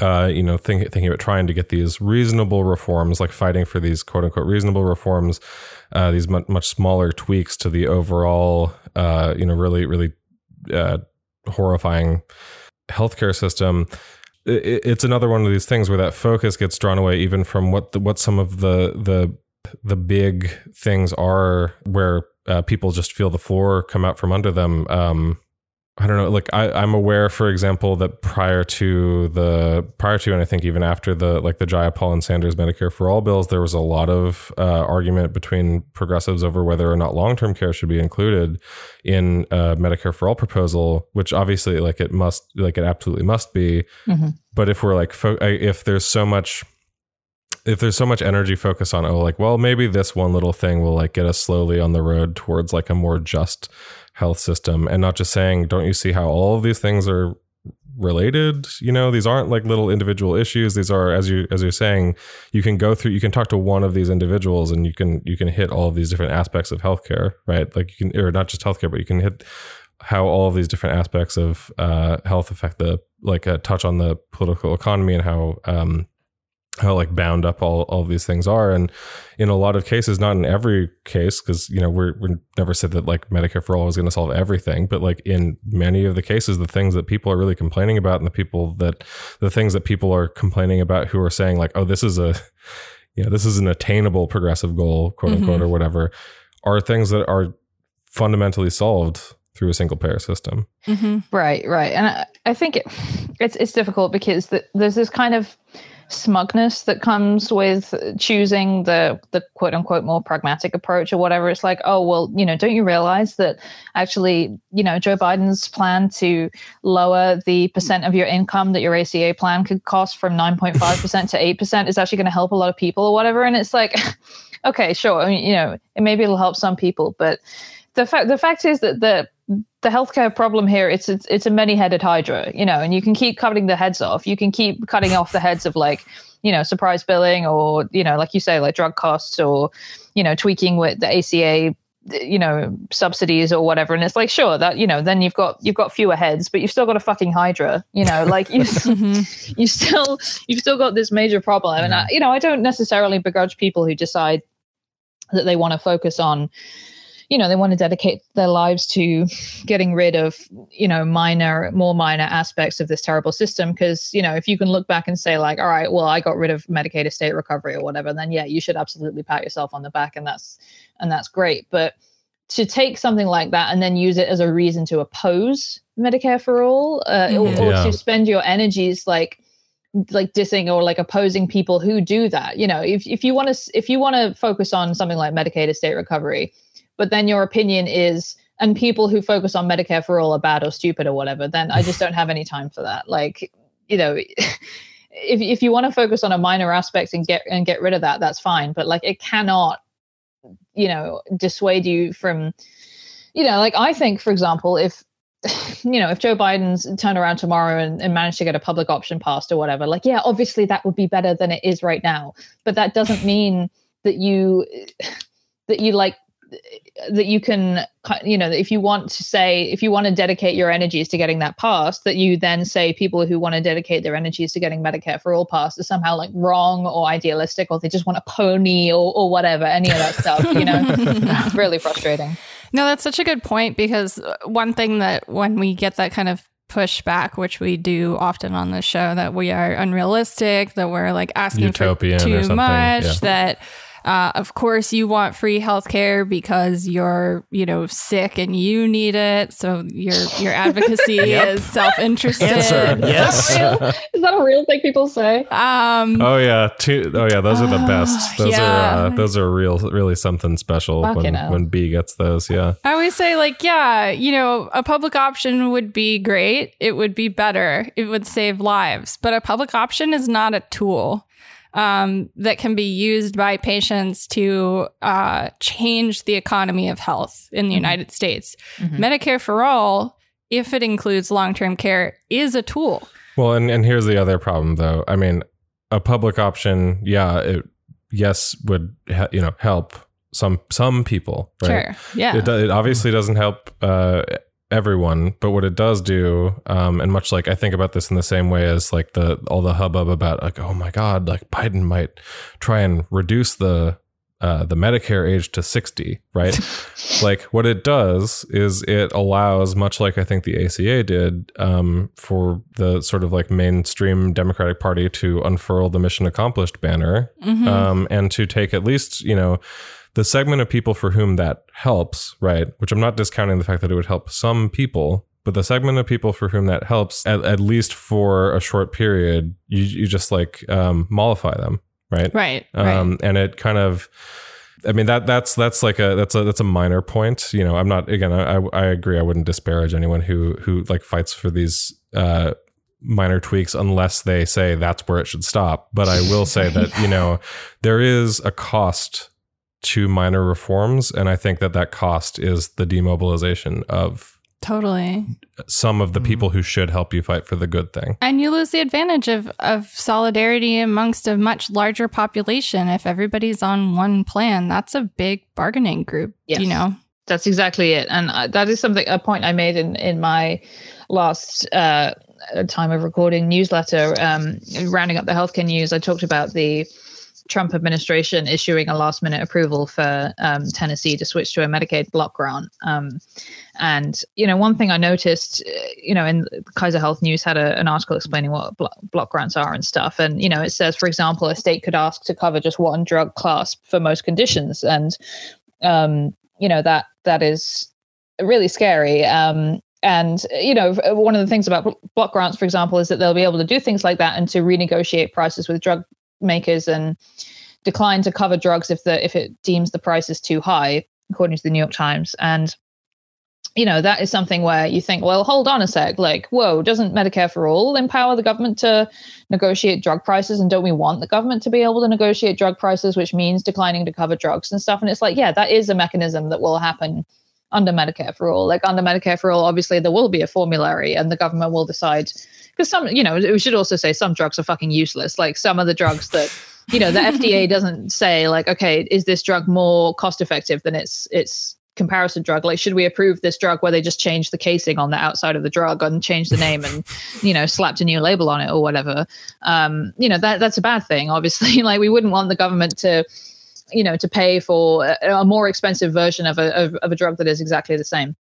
S4: uh, you know, think, thinking about trying to get these reasonable reforms, like fighting for these quote unquote reasonable reforms, uh, these much, much smaller tweaks to the overall, uh, you know, really, really uh, horrifying healthcare system. It, it's another one of these things where that focus gets drawn away, even from what the, what some of the the the big things are, where uh, people just feel the floor come out from under them. Um, I don't know. Like I, I'm aware, for example, that prior to the prior to and I think even after the like the Jayapal and Sanders Medicare for All bills, there was a lot of uh, argument between progressives over whether or not long term care should be included in uh, Medicare for All proposal. Which obviously, like it must, like it absolutely must be. Mm-hmm. But if we're like, fo- if there's so much if there's so much energy focus on oh like well maybe this one little thing will like get us slowly on the road towards like a more just health system and not just saying, don't you see how all of these things are related? You know these aren't like little individual issues. These are as you as you're saying you can go through you can talk to one of these individuals and you can you can hit all of these different aspects of healthcare right? Like you can or not just healthcare but you can hit how all of these different aspects of uh, health affect the like a touch on the political economy and how um, how like bound up all, all of these things are and in a lot of cases not in every case because you know we're, we're never said that like medicare for all is going to solve everything but like in many of the cases the things that people are really complaining about and the people that the things that people are complaining about who are saying like oh this is a you know this is an attainable progressive goal quote unquote mm-hmm. or whatever are things that are fundamentally solved through a single payer system
S1: mm-hmm. right right and I, I think it, it's it's difficult because the, there's this kind of smugness that comes with choosing the the quote unquote more pragmatic approach or whatever. It's like oh well you know don't you realize that actually you know joe biden's plan to lower the percent of your income that your aca plan could cost from 9.5% to 8% is actually going to help a lot of people or whatever. And it's like okay sure I mean, you know maybe it'll help some people but the fact the fact is that the the healthcare problem here it's it's, it's a many-headed hydra you know and you can keep cutting the heads off. You can keep cutting off the heads of like you know surprise billing or you know like you say like drug costs or you know tweaking with the ACA you know subsidies or whatever. And it's like sure that you know then you've got you've got fewer heads but you've still got a fucking hydra you know like you
S2: Mhm.
S1: you still you've still got this major problem. And I, you know i don't necessarily begrudge people who decide that they want to focus on you know they want to dedicate their lives to getting rid of you know minor more minor aspects of this terrible system. Because you know if you can look back and say like all right well i got rid of medicaid estate recovery or whatever then yeah you should absolutely pat yourself on the back and that's and that's great. But to take something like that and then use it as a reason to oppose medicare for all uh, or, or
S4: Yeah.
S1: to spend your energies like like dissing or like opposing people who do that you know if, if you want to if you want to focus on something like medicaid estate recovery but then your opinion is and people who focus on medicare for all are bad or stupid or whatever then i just don't have any time for that. Like you know if, if you want to focus on a minor aspect and get and get rid of that that's fine but like it cannot you know dissuade you from you know like i think for example if you know if joe biden's turned around tomorrow and, and managed to get a public option passed or whatever like yeah obviously that would be better than it is right now but that doesn't mean that you that you like that you can you know if you want to say if you want to dedicate your energies to getting that passed that you then say people who want to dedicate their energies to getting medicare for all passed is somehow like wrong or idealistic or they just want a pony or, or whatever any of that stuff you know it's really frustrating
S2: No, that's such a good point because uh, one thing that when we get that kind of pushback, which we do often on the show, that we are unrealistic, that we're like asking
S4: Utopian
S2: for too
S4: something,
S2: much,
S4: yeah.
S2: that uh, of course you want free healthcare because you're you know sick and you need it, so your your advocacy
S3: Yep.
S2: is self interested.
S3: Answer yes.
S1: is that, real? is that a real thing people say
S2: Um,
S4: Oh yeah, two, oh yeah, those are the best. Those
S2: yeah.
S4: are uh, those are real, really something special when
S1: hell.
S4: when B gets those. Yeah,
S2: I always say, like, yeah, you know, a public option would be great. It would be better. It would save lives. But a public option is not a tool um, that can be used by patients to uh, change the economy of health in the United States.
S1: Mhm.
S2: Medicare for all, if it includes long term care, is a tool.
S4: Well, and and here's the other problem, though. I mean, a public option, yeah, it yes would you know help some some people, right?
S2: Sure. Yeah.
S4: It, it obviously doesn't help uh, everyone, but what it does do, um, and much like I think about this in the same way as like the all the hubbub about like, oh my god, like Biden might try and reduce the uh, the Medicare age to sixty, right? like what it does is it allows, much like I think the ACA did, um, for the sort of like mainstream Democratic Party to unfurl the mission accomplished banner
S2: Mhm.
S4: um, and to take at least you know the segment of people for whom that helps, right? Which I'm not discounting the fact that it would help some people, but the segment of people for whom that helps, at, at least for a short period, you you just like um, mollify them, right?
S2: right. Right.
S4: Um, and it kind of. I mean that that's that's like a that's a that's a minor point. You know, I'm not again. I I agree. I wouldn't disparage anyone who who like fights for these uh, minor tweaks unless they say that's where it should stop. But I will say that you know there is a cost to minor reforms, and I think that that cost is the demobilization of
S2: totally.
S4: some of the
S3: Mhm.
S4: people who should help you fight for the good thing.
S2: And you lose the advantage of, of solidarity amongst a much larger population. If everybody's on one plan, that's a big bargaining group,
S1: Yes.
S2: you know?
S1: that's exactly it and uh, that is something a point i made in in my last uh time of recording newsletter um rounding up the healthcare news i talked about the trump administration issuing a last minute approval for um, tennessee to switch to a medicaid block grant. Um, and you know one thing i noticed uh, you know in kaiser health news had a, an article explaining what blo- block grants are and stuff. And you know it says for example a state could ask to cover just one drug class for most conditions. And um, you know that that is really scary. Um, and you know, one of the things about block grants, for example, is that they'll be able to do things like that and to renegotiate prices with drug makers and decline to cover drugs if the if it deems the price is too high, according to the New York Times. And you know, that is something where you think, well, hold on a sec, like, whoa, doesn't Medicare for All empower the government to negotiate drug prices? And don't we want the government to be able to negotiate drug prices, which means declining to cover drugs and stuff? And it's like, yeah, that is a mechanism that will happen under Medicare for All. Like under Medicare for All, obviously there will be a formulary and the government will decide because some, you know, we should also say some drugs are fucking useless. Like some of the drugs that, you know, the FDA doesn't say like, okay, is this drug more cost effective than its its comparison drug like should we approve this drug where they just change the casing on the outside of the drug and change the name and you know slapped a new label on it or whatever um you know that that's a bad thing obviously like we wouldn't want the government to you know to pay for a, a more expensive version of a of, of a drug that is exactly the same.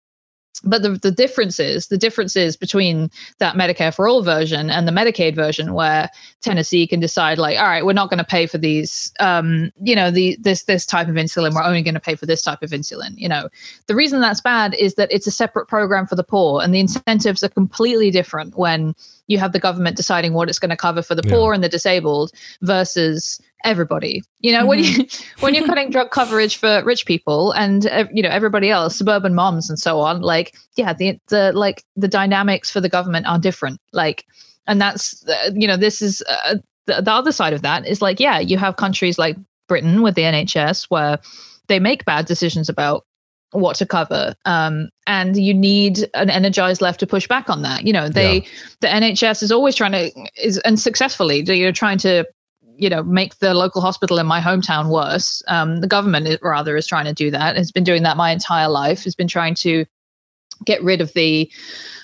S1: But the, the differences the differences between that medicare for all version and the medicaid version where tennessee can decide like all right we're not going to pay for these um, you know the this this type of insulin. We're only going to pay for this type of insulin you know. The reason that's bad is that it's a separate program for the poor and the incentives are completely different when you have the government deciding what it's going to cover for the
S4: Yeah.
S1: poor and the disabled versus everybody. You know when you when you're cutting drug coverage for rich people and uh, you know everybody else suburban moms and so on like yeah the the like the dynamics for the government are different. Like and that's uh, you know this is uh, the, the other side of that is like yeah you have countries like britain with the nhs where they make bad decisions about what to cover. Um, and you need an energized left to push back on that. You know they the nhs is always trying to is and successfully you're trying to you know make the local hospital in my hometown worse. Um, the government is, rather is trying to do that. Has been doing that my entire life. Has been trying to get rid of the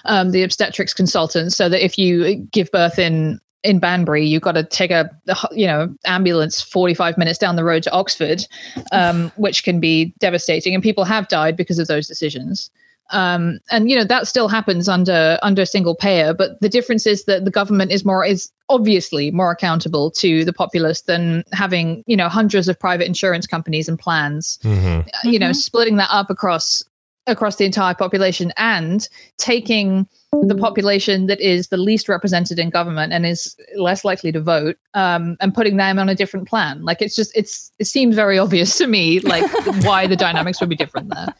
S1: um, the obstetrics consultants so that if you give birth in in Banbury, you've got to take a you know ambulance 45 minutes down the road to Oxford, um, which can be devastating, and people have died because of those decisions. Um, and you know that still happens under under single payer, but the difference is that the government is more is obviously more accountable to the populace than having you know hundreds of private insurance companies and plans
S4: Mhm.
S1: uh, you know splitting that up across across the entire population and taking the population that is the least represented in government and is less likely to vote um, and putting them on a different plan like it's just it's it seems very obvious to me like why the dynamics would be different there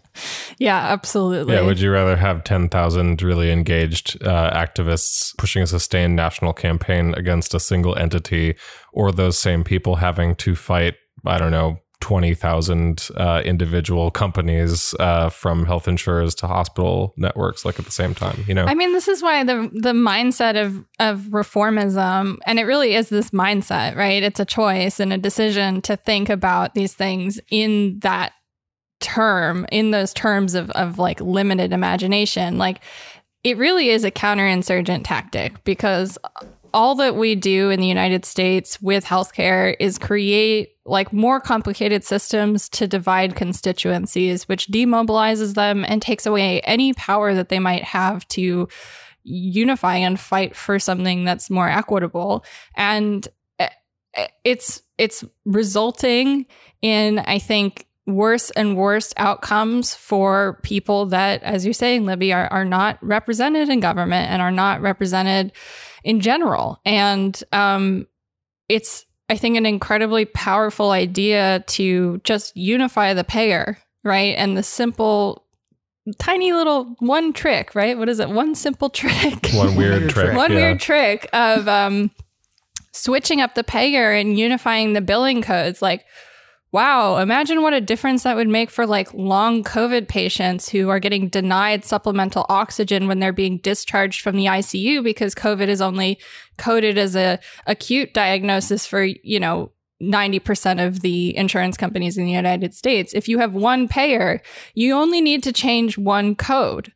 S2: Yeah, absolutely.
S4: Yeah, would you rather have 10,000 really engaged uh, activists pushing a sustained national campaign against a single entity, or those same people having to fight, I don't know, 20,000 uh, individual companies uh, from health insurers to hospital networks, like at the same time? You know?
S2: I mean, this is why the the mindset of of reformism, and it really is this mindset, right? It's a choice and a decision to think about these things in that term, in those terms of of like limited imagination. Like it really is a counterinsurgent tactic because all that we do in the United States with healthcare is create like more complicated systems to divide constituencies, which demobilizes them and takes away any power that they might have to unify and fight for something that's more equitable. And eh, eh, it's it's resulting in, I think, worse and worse outcomes for people that, as you're saying, Libby, are, are not represented in government and are not represented in general. And um, it's, I think, an incredibly powerful idea to just unify the payer, right? And the simple, tiny little one trick, right? What is it? One simple trick.
S4: One weird
S3: Weird
S4: trick.
S3: trick.
S2: one
S4: yeah.
S2: weird trick of um, switching up the payer and unifying the billing codes. Like, wow, imagine what a difference that would make for like long COVID patients who are getting denied supplemental oxygen when they're being discharged from the ICU because COVID is only coded as a acute diagnosis for, you know, 90% of the insurance companies in the United States. If you have one payer, you only need to change one code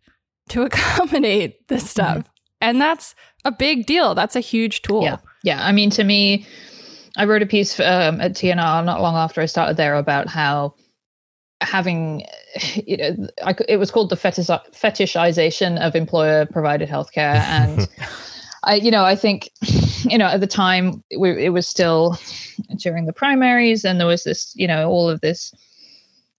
S2: to accommodate this mm-hmm. stuff. And that's a big deal. That's a huge tool.
S1: Yeah. Yeah. I mean, to me, I wrote a piece um, at TNR not long after I started there about how having, you know, I, it was called the fetish, fetishization of employer provided healthcare. And I, you know, I think, you know, at the time we, it was still during the primaries and there was this, you know, all of this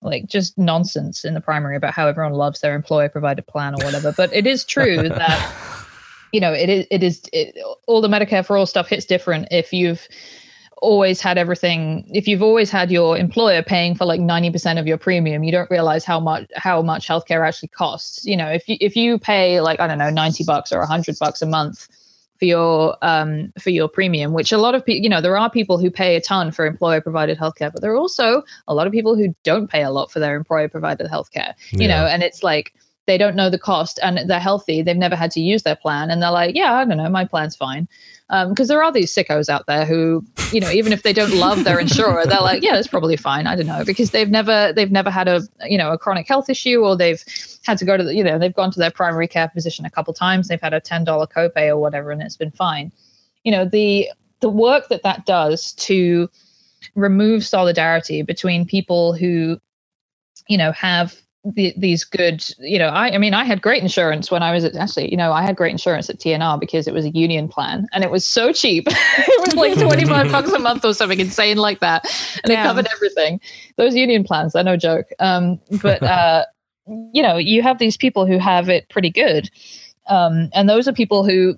S1: like just nonsense in the primary about how everyone loves their employer provided plan or whatever. But it is true that you know it is it is it, all the medicare for all stuff hits different if you've always had everything if you've always had your employer paying for like 90% of your premium you don't realize how much how much healthcare actually costs. You know if you if you pay like i don't know 90 bucks or 100 bucks a month for your um for your premium which a lot of people you know there are people who pay a ton for employer provided healthcare but there are also a lot of people who don't pay a lot for their employer provided healthcare you know and it's like they don't know the cost and they're healthy they've never had to use their plan and they're like yeah i don't know my plan's fine because um, there are these sickos out there who, you know, even if they don't love their insurer, they're like, yeah, it's probably fine. I don't know because they've never they've never had a you know a chronic health issue or they've had to go to the, you know they've gone to their primary care physician a couple times. They've had a ten dollar copay or whatever, and it's been fine. You know the the work that that does to remove solidarity between people who you know have the, these good you know I, I mean i had great insurance when i was at actually you know i had great insurance at tnr because it was a union plan and it was so cheap. It was like 25 bucks a month or something insane like that. And Damn. it covered everything. Those union plans are no joke. Um, but uh, you know you have these people who have it pretty good. Um, and those are people who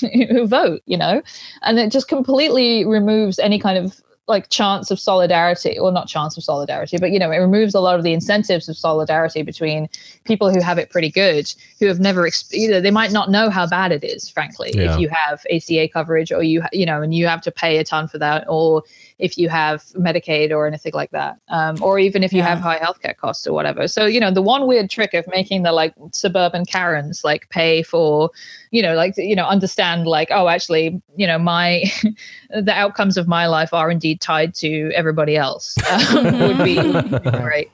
S1: who vote you know? And it just completely removes any kind of like chance of solidarity or not chance of solidarity but you know it removes a lot of the incentives of solidarity between people who have it pretty good who have never you know they might not know how bad it is frankly yeah. if you have ACA coverage or you you know and you have to pay a ton for that or if you have Medicaid or anything like that, um, or even if you yeah. have high healthcare costs or whatever. So you know, the one weird trick of making the like suburban Karens like pay for, you know, like you know, understand like oh, actually, you know, my the outcomes of my life are indeed tied to everybody else um, would be great.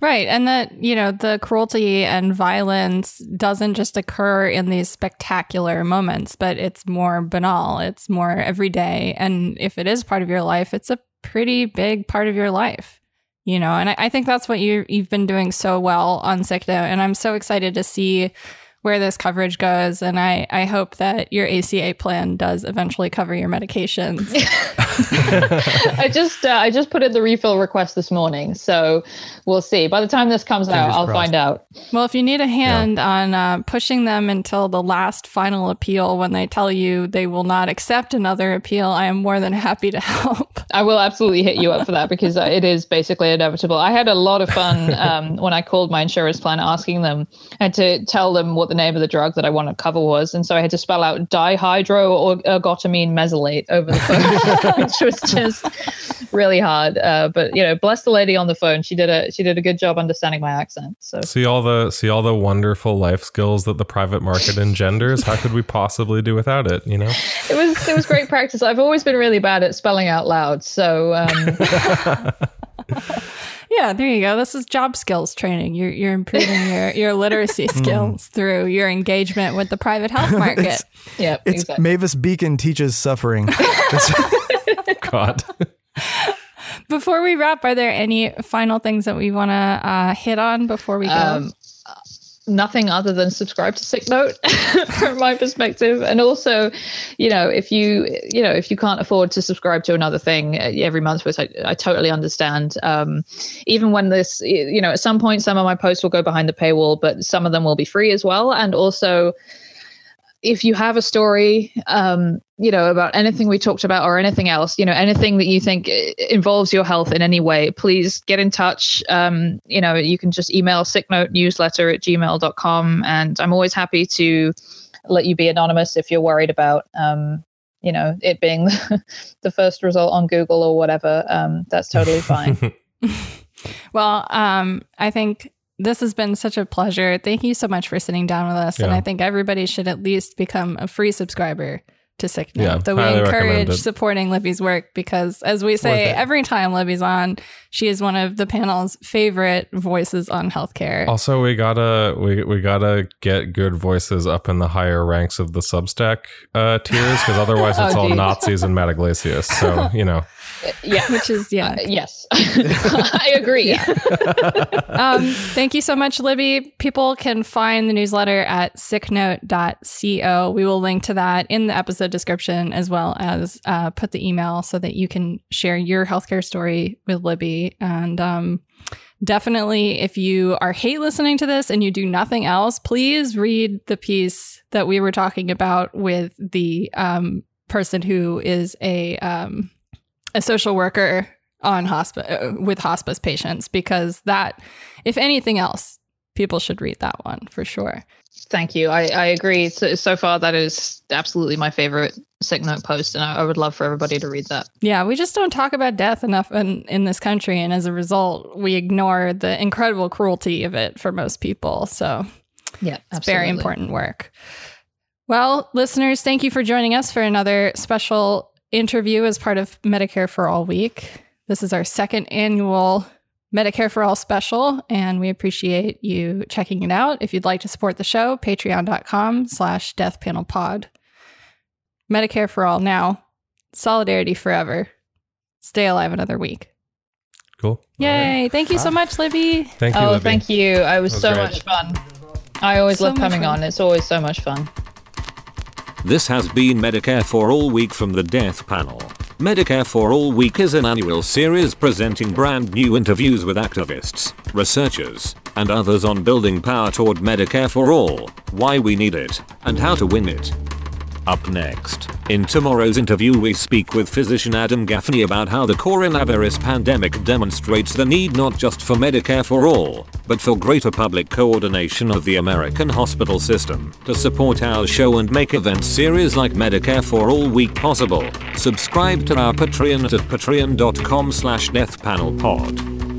S2: Right. And that, you know, the cruelty and violence doesn't just occur in these spectacular moments, but it's more banal, it's more everyday. And if it is part of your life, it's a pretty big part of your life. You know, and I, I think that's what you you've been doing so well on SickNote. And I'm so excited to see where this coverage goes. And I, I hope that your ACA plan does eventually cover your medications.
S1: I just uh, I just put in the refill request this morning, so we'll see. By the time this comes Fingers out, I'll crossed. find out.
S2: Well, if you need a hand yeah. on uh, pushing them until the last final appeal, when they tell you they will not accept another appeal, I am more than happy to help.
S1: I will absolutely hit you up for that because uh, it is basically inevitable. I had a lot of fun um, when I called my insurance plan asking them and to tell them what the name of the drug that I want to cover was. And so I had to spell out dihydroergotamine mesylate over the phone, which was just really hard. Uh, but you know, bless the lady on the phone. She did a she did a good job understanding my accent. So
S4: see all the see all the wonderful life skills that the private market engenders. How could we possibly do without it? You know,
S1: it was it was great practice. I've always been really bad at spelling out loud. So. Um,
S2: yeah, there you go. This is job skills training. You're you're improving your your literacy hmm. skills through your engagement with the private health market.
S1: yeah,
S3: it's exactly. Mavis Beacon teaches suffering.
S4: God.
S2: Before we wrap, are there any final things that we want to uh, hit on before we go? Um,
S1: nothing other than subscribe to SickNote from my perspective. And also you know if you you know if you can't afford to subscribe to another thing uh, every month which i, I totally understand um, even when this you know at some point some of my posts will go behind the paywall but some of them will be free as well. And also if you have a story, um, you know, about anything we talked about or anything else, you know, anything that you think involves your health in any way, please get in touch. Um, you know, you can just email sicknote newsletter at gmail.com. And I'm always happy to let you be anonymous if you're worried about, um, you know, it being the, the first result on Google or whatever. Um, that's totally fine.
S2: well, um, I think this has been such a pleasure. Thank you so much for sitting down with us. Yeah. And I think everybody should at least become a free subscriber to SickNote. Yeah, that we encourage supporting Libby's work because, as we say every time Libby's on, she is one of the panel's favorite voices on healthcare.
S4: Also, we gotta we we gotta get good voices up in the higher ranks of the Substack uh, tiers because otherwise it's oh, all Nazis and Matt Yglesias. So you know.
S1: Yeah.
S2: Which is yeah. Uh,
S1: yes. I agree.
S2: Um, thank you so much libby. People can find the newsletter at sicknote.co we will link to that in the episode description as well as uh, put the email so that you can share your healthcare story with libby. And um, definitely if you are hate listening to this and you do nothing else please read the piece that we were talking about with the um, person who is a um, a social worker on hospice uh, with hospice patients because that if anything else people should read that one for sure.
S1: Thank you. I, I agree. So, so far that is absolutely my favorite SickNote post and I, I, would love for everybody to read that.
S2: Yeah we just don't talk about death enough in, in this country and as a result we ignore the incredible cruelty of it for most people. So
S1: yeah
S2: it's very important work. Well, listeners, thank you for joining us for another special interview as part of Medicare for All Week. This is our second annual Medicare for All special, and we appreciate you checking it out. If you'd like to support the show, patreon.com slash deathpanelpod. Medicare for All now. Solidarity forever. Stay alive another week.
S4: Cool.
S2: Yay. Right. Thank you so much, Libby.
S4: Thank you.
S1: Oh,
S4: Libby.
S1: thank you. I was, was so great. much fun. I always so love coming on. It's always so much fun.
S5: This has been Medicare for All Week from the Death Panel. Medicare for All Week is an annual series presenting brand new interviews with activists, researchers, and others on building power toward Medicare for All, why we need it, and how to win it. Up next, in tomorrow's interview we speak with physician Adam Gaffney about how the coronavirus pandemic demonstrates the need not just for Medicare for all, but for greater public coordination of the American hospital system. To support our show and make event series like Medicare for All Week possible, subscribe to our Patreon at patreon.com slash deathpanelpod.